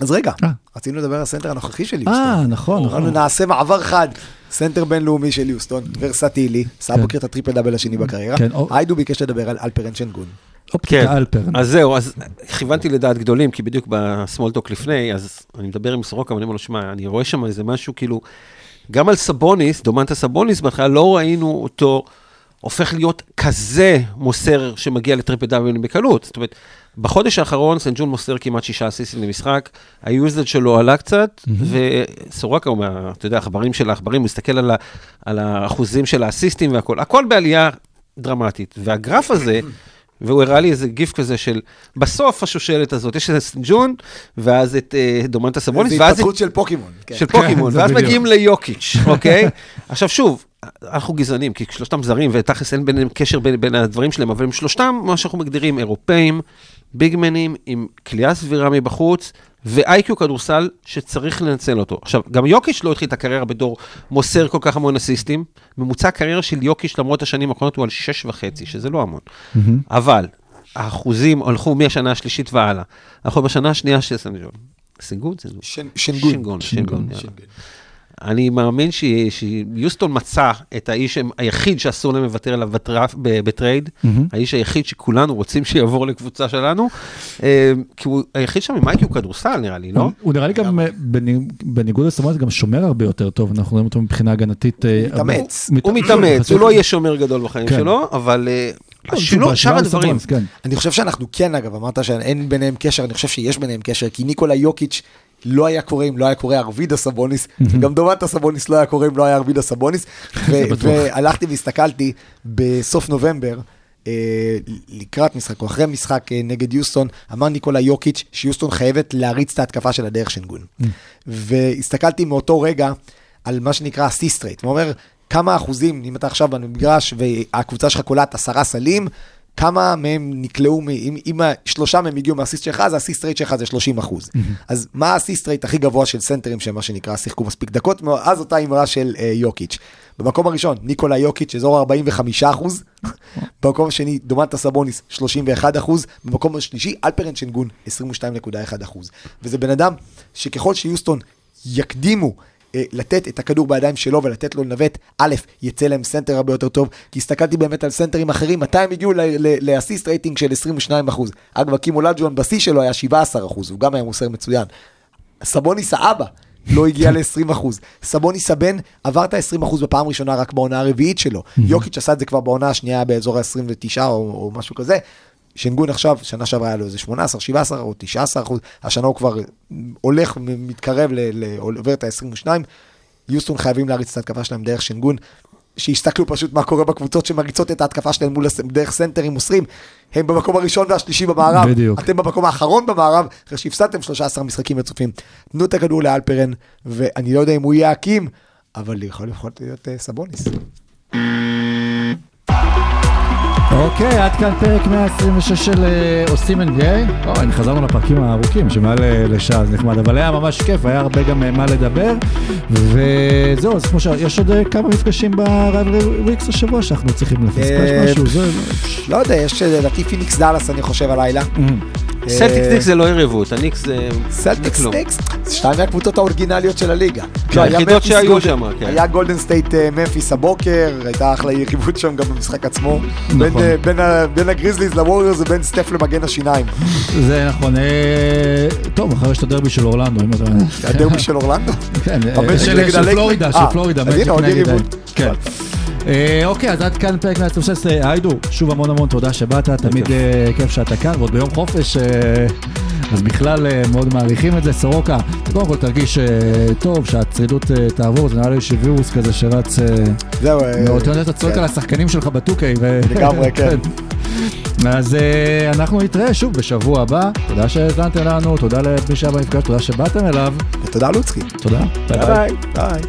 [SPEAKER 3] אז רגע,
[SPEAKER 2] אה.
[SPEAKER 3] רצינו לדבר על הסנטר הנוכחי של
[SPEAKER 2] אה,
[SPEAKER 3] יוסטון.
[SPEAKER 2] נכון,
[SPEAKER 3] אמרנו,
[SPEAKER 2] נכון.
[SPEAKER 3] נעשה מעבר חד, סנטר בינלאומי של יוסטון, ורסטילי, עשה
[SPEAKER 2] כן.
[SPEAKER 3] בוקר את ה triple double השני בקריירה.
[SPEAKER 2] כן,
[SPEAKER 3] היידו ביקש לדבר על אלפרן שנגון.
[SPEAKER 2] אופטיקה אלפר.
[SPEAKER 5] אז זהו, אז כיוונתי לדעת גדולים, כי בדיוק ב small talk לפני, אז אני מדבר עם סורוקה, ואני אומר לו, שמע, אני רואה שם איזה משהו, כאילו, גם על סבוניס, דומנטה סבוניס, בהתחלה לא ראינו אותו הופך להיות כזה מוסר שמגיע לטריפל דאבלים בקלות. זאת אומרת, בחודש האחרון סנג'ון מוסר כמעט שישה אסיסטים למשחק, היוזד שלו עלה קצת, וסורוקה אומר, אתה יודע, עכברים של העכברים, הוא מסתכל על, ה, על האחוזים של האסיסטים והכל, הכל בעלייה דרמטית. והגרף הזה, והוא הראה לי איזה גיף כזה של, בסוף השושלת הזאת, יש את סנג'ון, ואז את אה, דומנטה סבוניס,
[SPEAKER 3] זה
[SPEAKER 5] ואז את
[SPEAKER 3] התפתחות של פוקימון. כן.
[SPEAKER 5] של פוקימון,
[SPEAKER 2] זה
[SPEAKER 5] ואז
[SPEAKER 2] בדיוק.
[SPEAKER 5] מגיעים ליוקיץ', אוקיי? עכשיו שוב, אנחנו גזענים, כי שלושתם זרים, ותכלס אין ביניהם קשר בין, בין הדברים שלהם, אבל הם שלושתם, מה שאנחנו מגדירים, אירופאים, ביגמנים, עם כליאה סבירה מבחוץ, ואיי-קיו כדורסל שצריך לנצל אותו. עכשיו, גם יוקיץ' לא התחיל את הקריירה בתור מוסר כל כך המון אסיסטים. ממוצע הקריירה של יוקיץ' למרות השנים האחרונות הוא על שש וחצי, שזה לא המון. אבל האחוזים הלכו מהשנה השלישית והלאה. אנחנו בשנה השנייה של סנג'ון. סינגון? סינגון.
[SPEAKER 3] שנ- שנגון.
[SPEAKER 5] אני מאמין ש- שיוסטון מצא את האיש היחיד שאסור להם לוותר עליו בטרף- ב- בטרייד, האיש היחיד שכולנו רוצים שיעבור לקבוצה שלנו, אה, כי הוא היחיד שם עם IQ כדורסל נראה לי, לא?
[SPEAKER 2] הוא נראה לי גם, בני- בניגוד לסמואל, גם שומר הרבה יותר טוב, אנחנו רואים אותו מבחינה הגנתית. אה,
[SPEAKER 3] מתאמץ.
[SPEAKER 2] מת-
[SPEAKER 5] הוא מתאמץ, הוא לא יהיה שומר גדול בחיים
[SPEAKER 2] כן.
[SPEAKER 5] שלו, אבל השילוב, שאר הדברים.
[SPEAKER 3] אני חושב שאנחנו כן, אגב, אמרת שאין ביניהם קשר, אני חושב שיש ביניהם קשר, כי ניקולה יוקיץ' לא היה קורה אם לא היה קורה ארבידה סבוניס, וגם דומטה סבוניס לא היה קורה אם לא היה ארבידה סבוניס. והלכתי והסתכלתי בסוף נובמבר, אה, לקראת משחק או אחרי משחק אה, נגד יוסטון, אמר ניקולה יוקיץ' שיוסטון חייבת להריץ את ההתקפה של הדרך שנגון. והסתכלתי מאותו רגע על מה שנקרא ה assist rate, הוא אומר, כמה אחוזים, אם אתה עכשיו במגרש והקבוצה שלך קולעת עשרה סלים, כמה מהם נקלעו, מ- אם, אם שלושה מהם הגיעו מהאסיסט שלך, אז ה assist rate שלך זה 30 אחוז. אז מה ה assist rate הכי גבוה של סנטרים, שמה שנקרא, שיחקו מספיק דקות, אז אותה אמרה של אה, יוקיץ'. במקום הראשון, ניקולה יוקיץ', אזור 45 אחוז. במקום השני, דומנטה סבוניס, 31 אחוז. במקום השלישי, אלפרן שנגון, 22.1 אחוז. וזה בן אדם שככל שיוסטון יקדימו לתת את הכדור בידיים שלו ולתת לו לנווט, א', יצא להם סנטר הרבה יותר טוב, כי הסתכלתי באמת על סנטרים אחרים, מתי הם הגיעו ל assist rating של 22 אחוז. אגב, חכים אולג'ואן בשיא שלו היה 17 אחוז, הוא גם היה מוסר מצוין. סבוניס האבא לא הגיע ל-20 אחוז. סבוניס הבן עבר את ה-20 אחוז בפעם הראשונה רק בעונה הרביעית שלו. יוקיץ' עשה את זה כבר בעונה השנייה באזור ה-29 או, או משהו כזה. שנגון עכשיו, שנה שעברה היה לו איזה 18, 17 או 19 אחוז, השנה הוא כבר הולך, מתקרב, עובר את ה-22. יוסטון חייבים להריץ את ההתקפה שלהם דרך שנגון, שיסתכלו פשוט מה קורה בקבוצות שמריצות את ההתקפה שלהם מול הס- דרך סנטרים מוסרים. הם במקום הראשון והשלישי במערב.
[SPEAKER 2] בדיוק.
[SPEAKER 3] אתם במקום האחרון במערב, אחרי שהפסדתם 13 משחקים רצופים. תנו את הכדור לאלפרן, ואני לא יודע אם הוא יהיה הקים, אבל יכול יכול להיות אה, סבוניס.
[SPEAKER 2] אוקיי, עד כאן פרק 126 של אה, עושים NBA. או, הנה, חזרנו לפרקים הארוכים, שמעל אה, לשעה, זה נחמד, אבל היה ממש כיף, היה הרבה גם אה, מה לדבר. וזהו, אז כמו ש... יש עוד כמה מפגשים ב rivalry weeks השבוע שאנחנו צריכים לפספס משהו, זה...
[SPEAKER 3] לא יודע, יש לדעתי פיניקס דאלאס, אני חושב, הלילה.
[SPEAKER 5] סלטיק ניקס זה לא יריבות, הניקס זה...
[SPEAKER 3] סלטיקס. ניקס, זה שתיים מהקבוצות האורגינליות של הליגה.
[SPEAKER 5] כן,
[SPEAKER 3] לא, היה
[SPEAKER 5] היחידות שהיו שם, כן.
[SPEAKER 3] היה גולדן סטייט אה, ממפיס הבוקר, הייתה אחלה יריבות שם גם במשחק עצמו. בין,
[SPEAKER 2] נכון.
[SPEAKER 3] אה, בין הגריזליז לווריורס ובין סטף למגן השיניים.
[SPEAKER 2] זה נכון. אה, טוב, מחר יש את הדרבי של אורלנדו, אם אתה...
[SPEAKER 3] הדרבי של אורלנדו.
[SPEAKER 2] כן, אה, של? פלורידה, של
[SPEAKER 3] אה,
[SPEAKER 2] פלורידה.
[SPEAKER 3] אז הנה, עוד יריבות.
[SPEAKER 2] אה, אוקיי, אז עד כאן פרק 126. היידו, שוב המון המון תודה שבאת, תמיד אה, כיף שאתה כאן, ועוד ביום חופש, אה, אז בכלל מאוד מעריכים את זה. סורוקה, קודם כל תרגיש טוב, שהצרידות תעבור, זה נראה לי איזה וירוס כזה שרץ
[SPEAKER 3] זהו.
[SPEAKER 2] אתה יודע, אתה צועק
[SPEAKER 3] כן.
[SPEAKER 2] על השחקנים שלך בטוקיי.
[SPEAKER 3] לגמרי, כן.
[SPEAKER 2] אז אנחנו נתראה שוב בשבוע הבא. תודה שהאזנתם לנו, תודה למי שהיה במפגש, תודה שבאתם אליו.
[SPEAKER 3] ותודה לוצקי.
[SPEAKER 2] תודה.
[SPEAKER 3] ביי. ביי.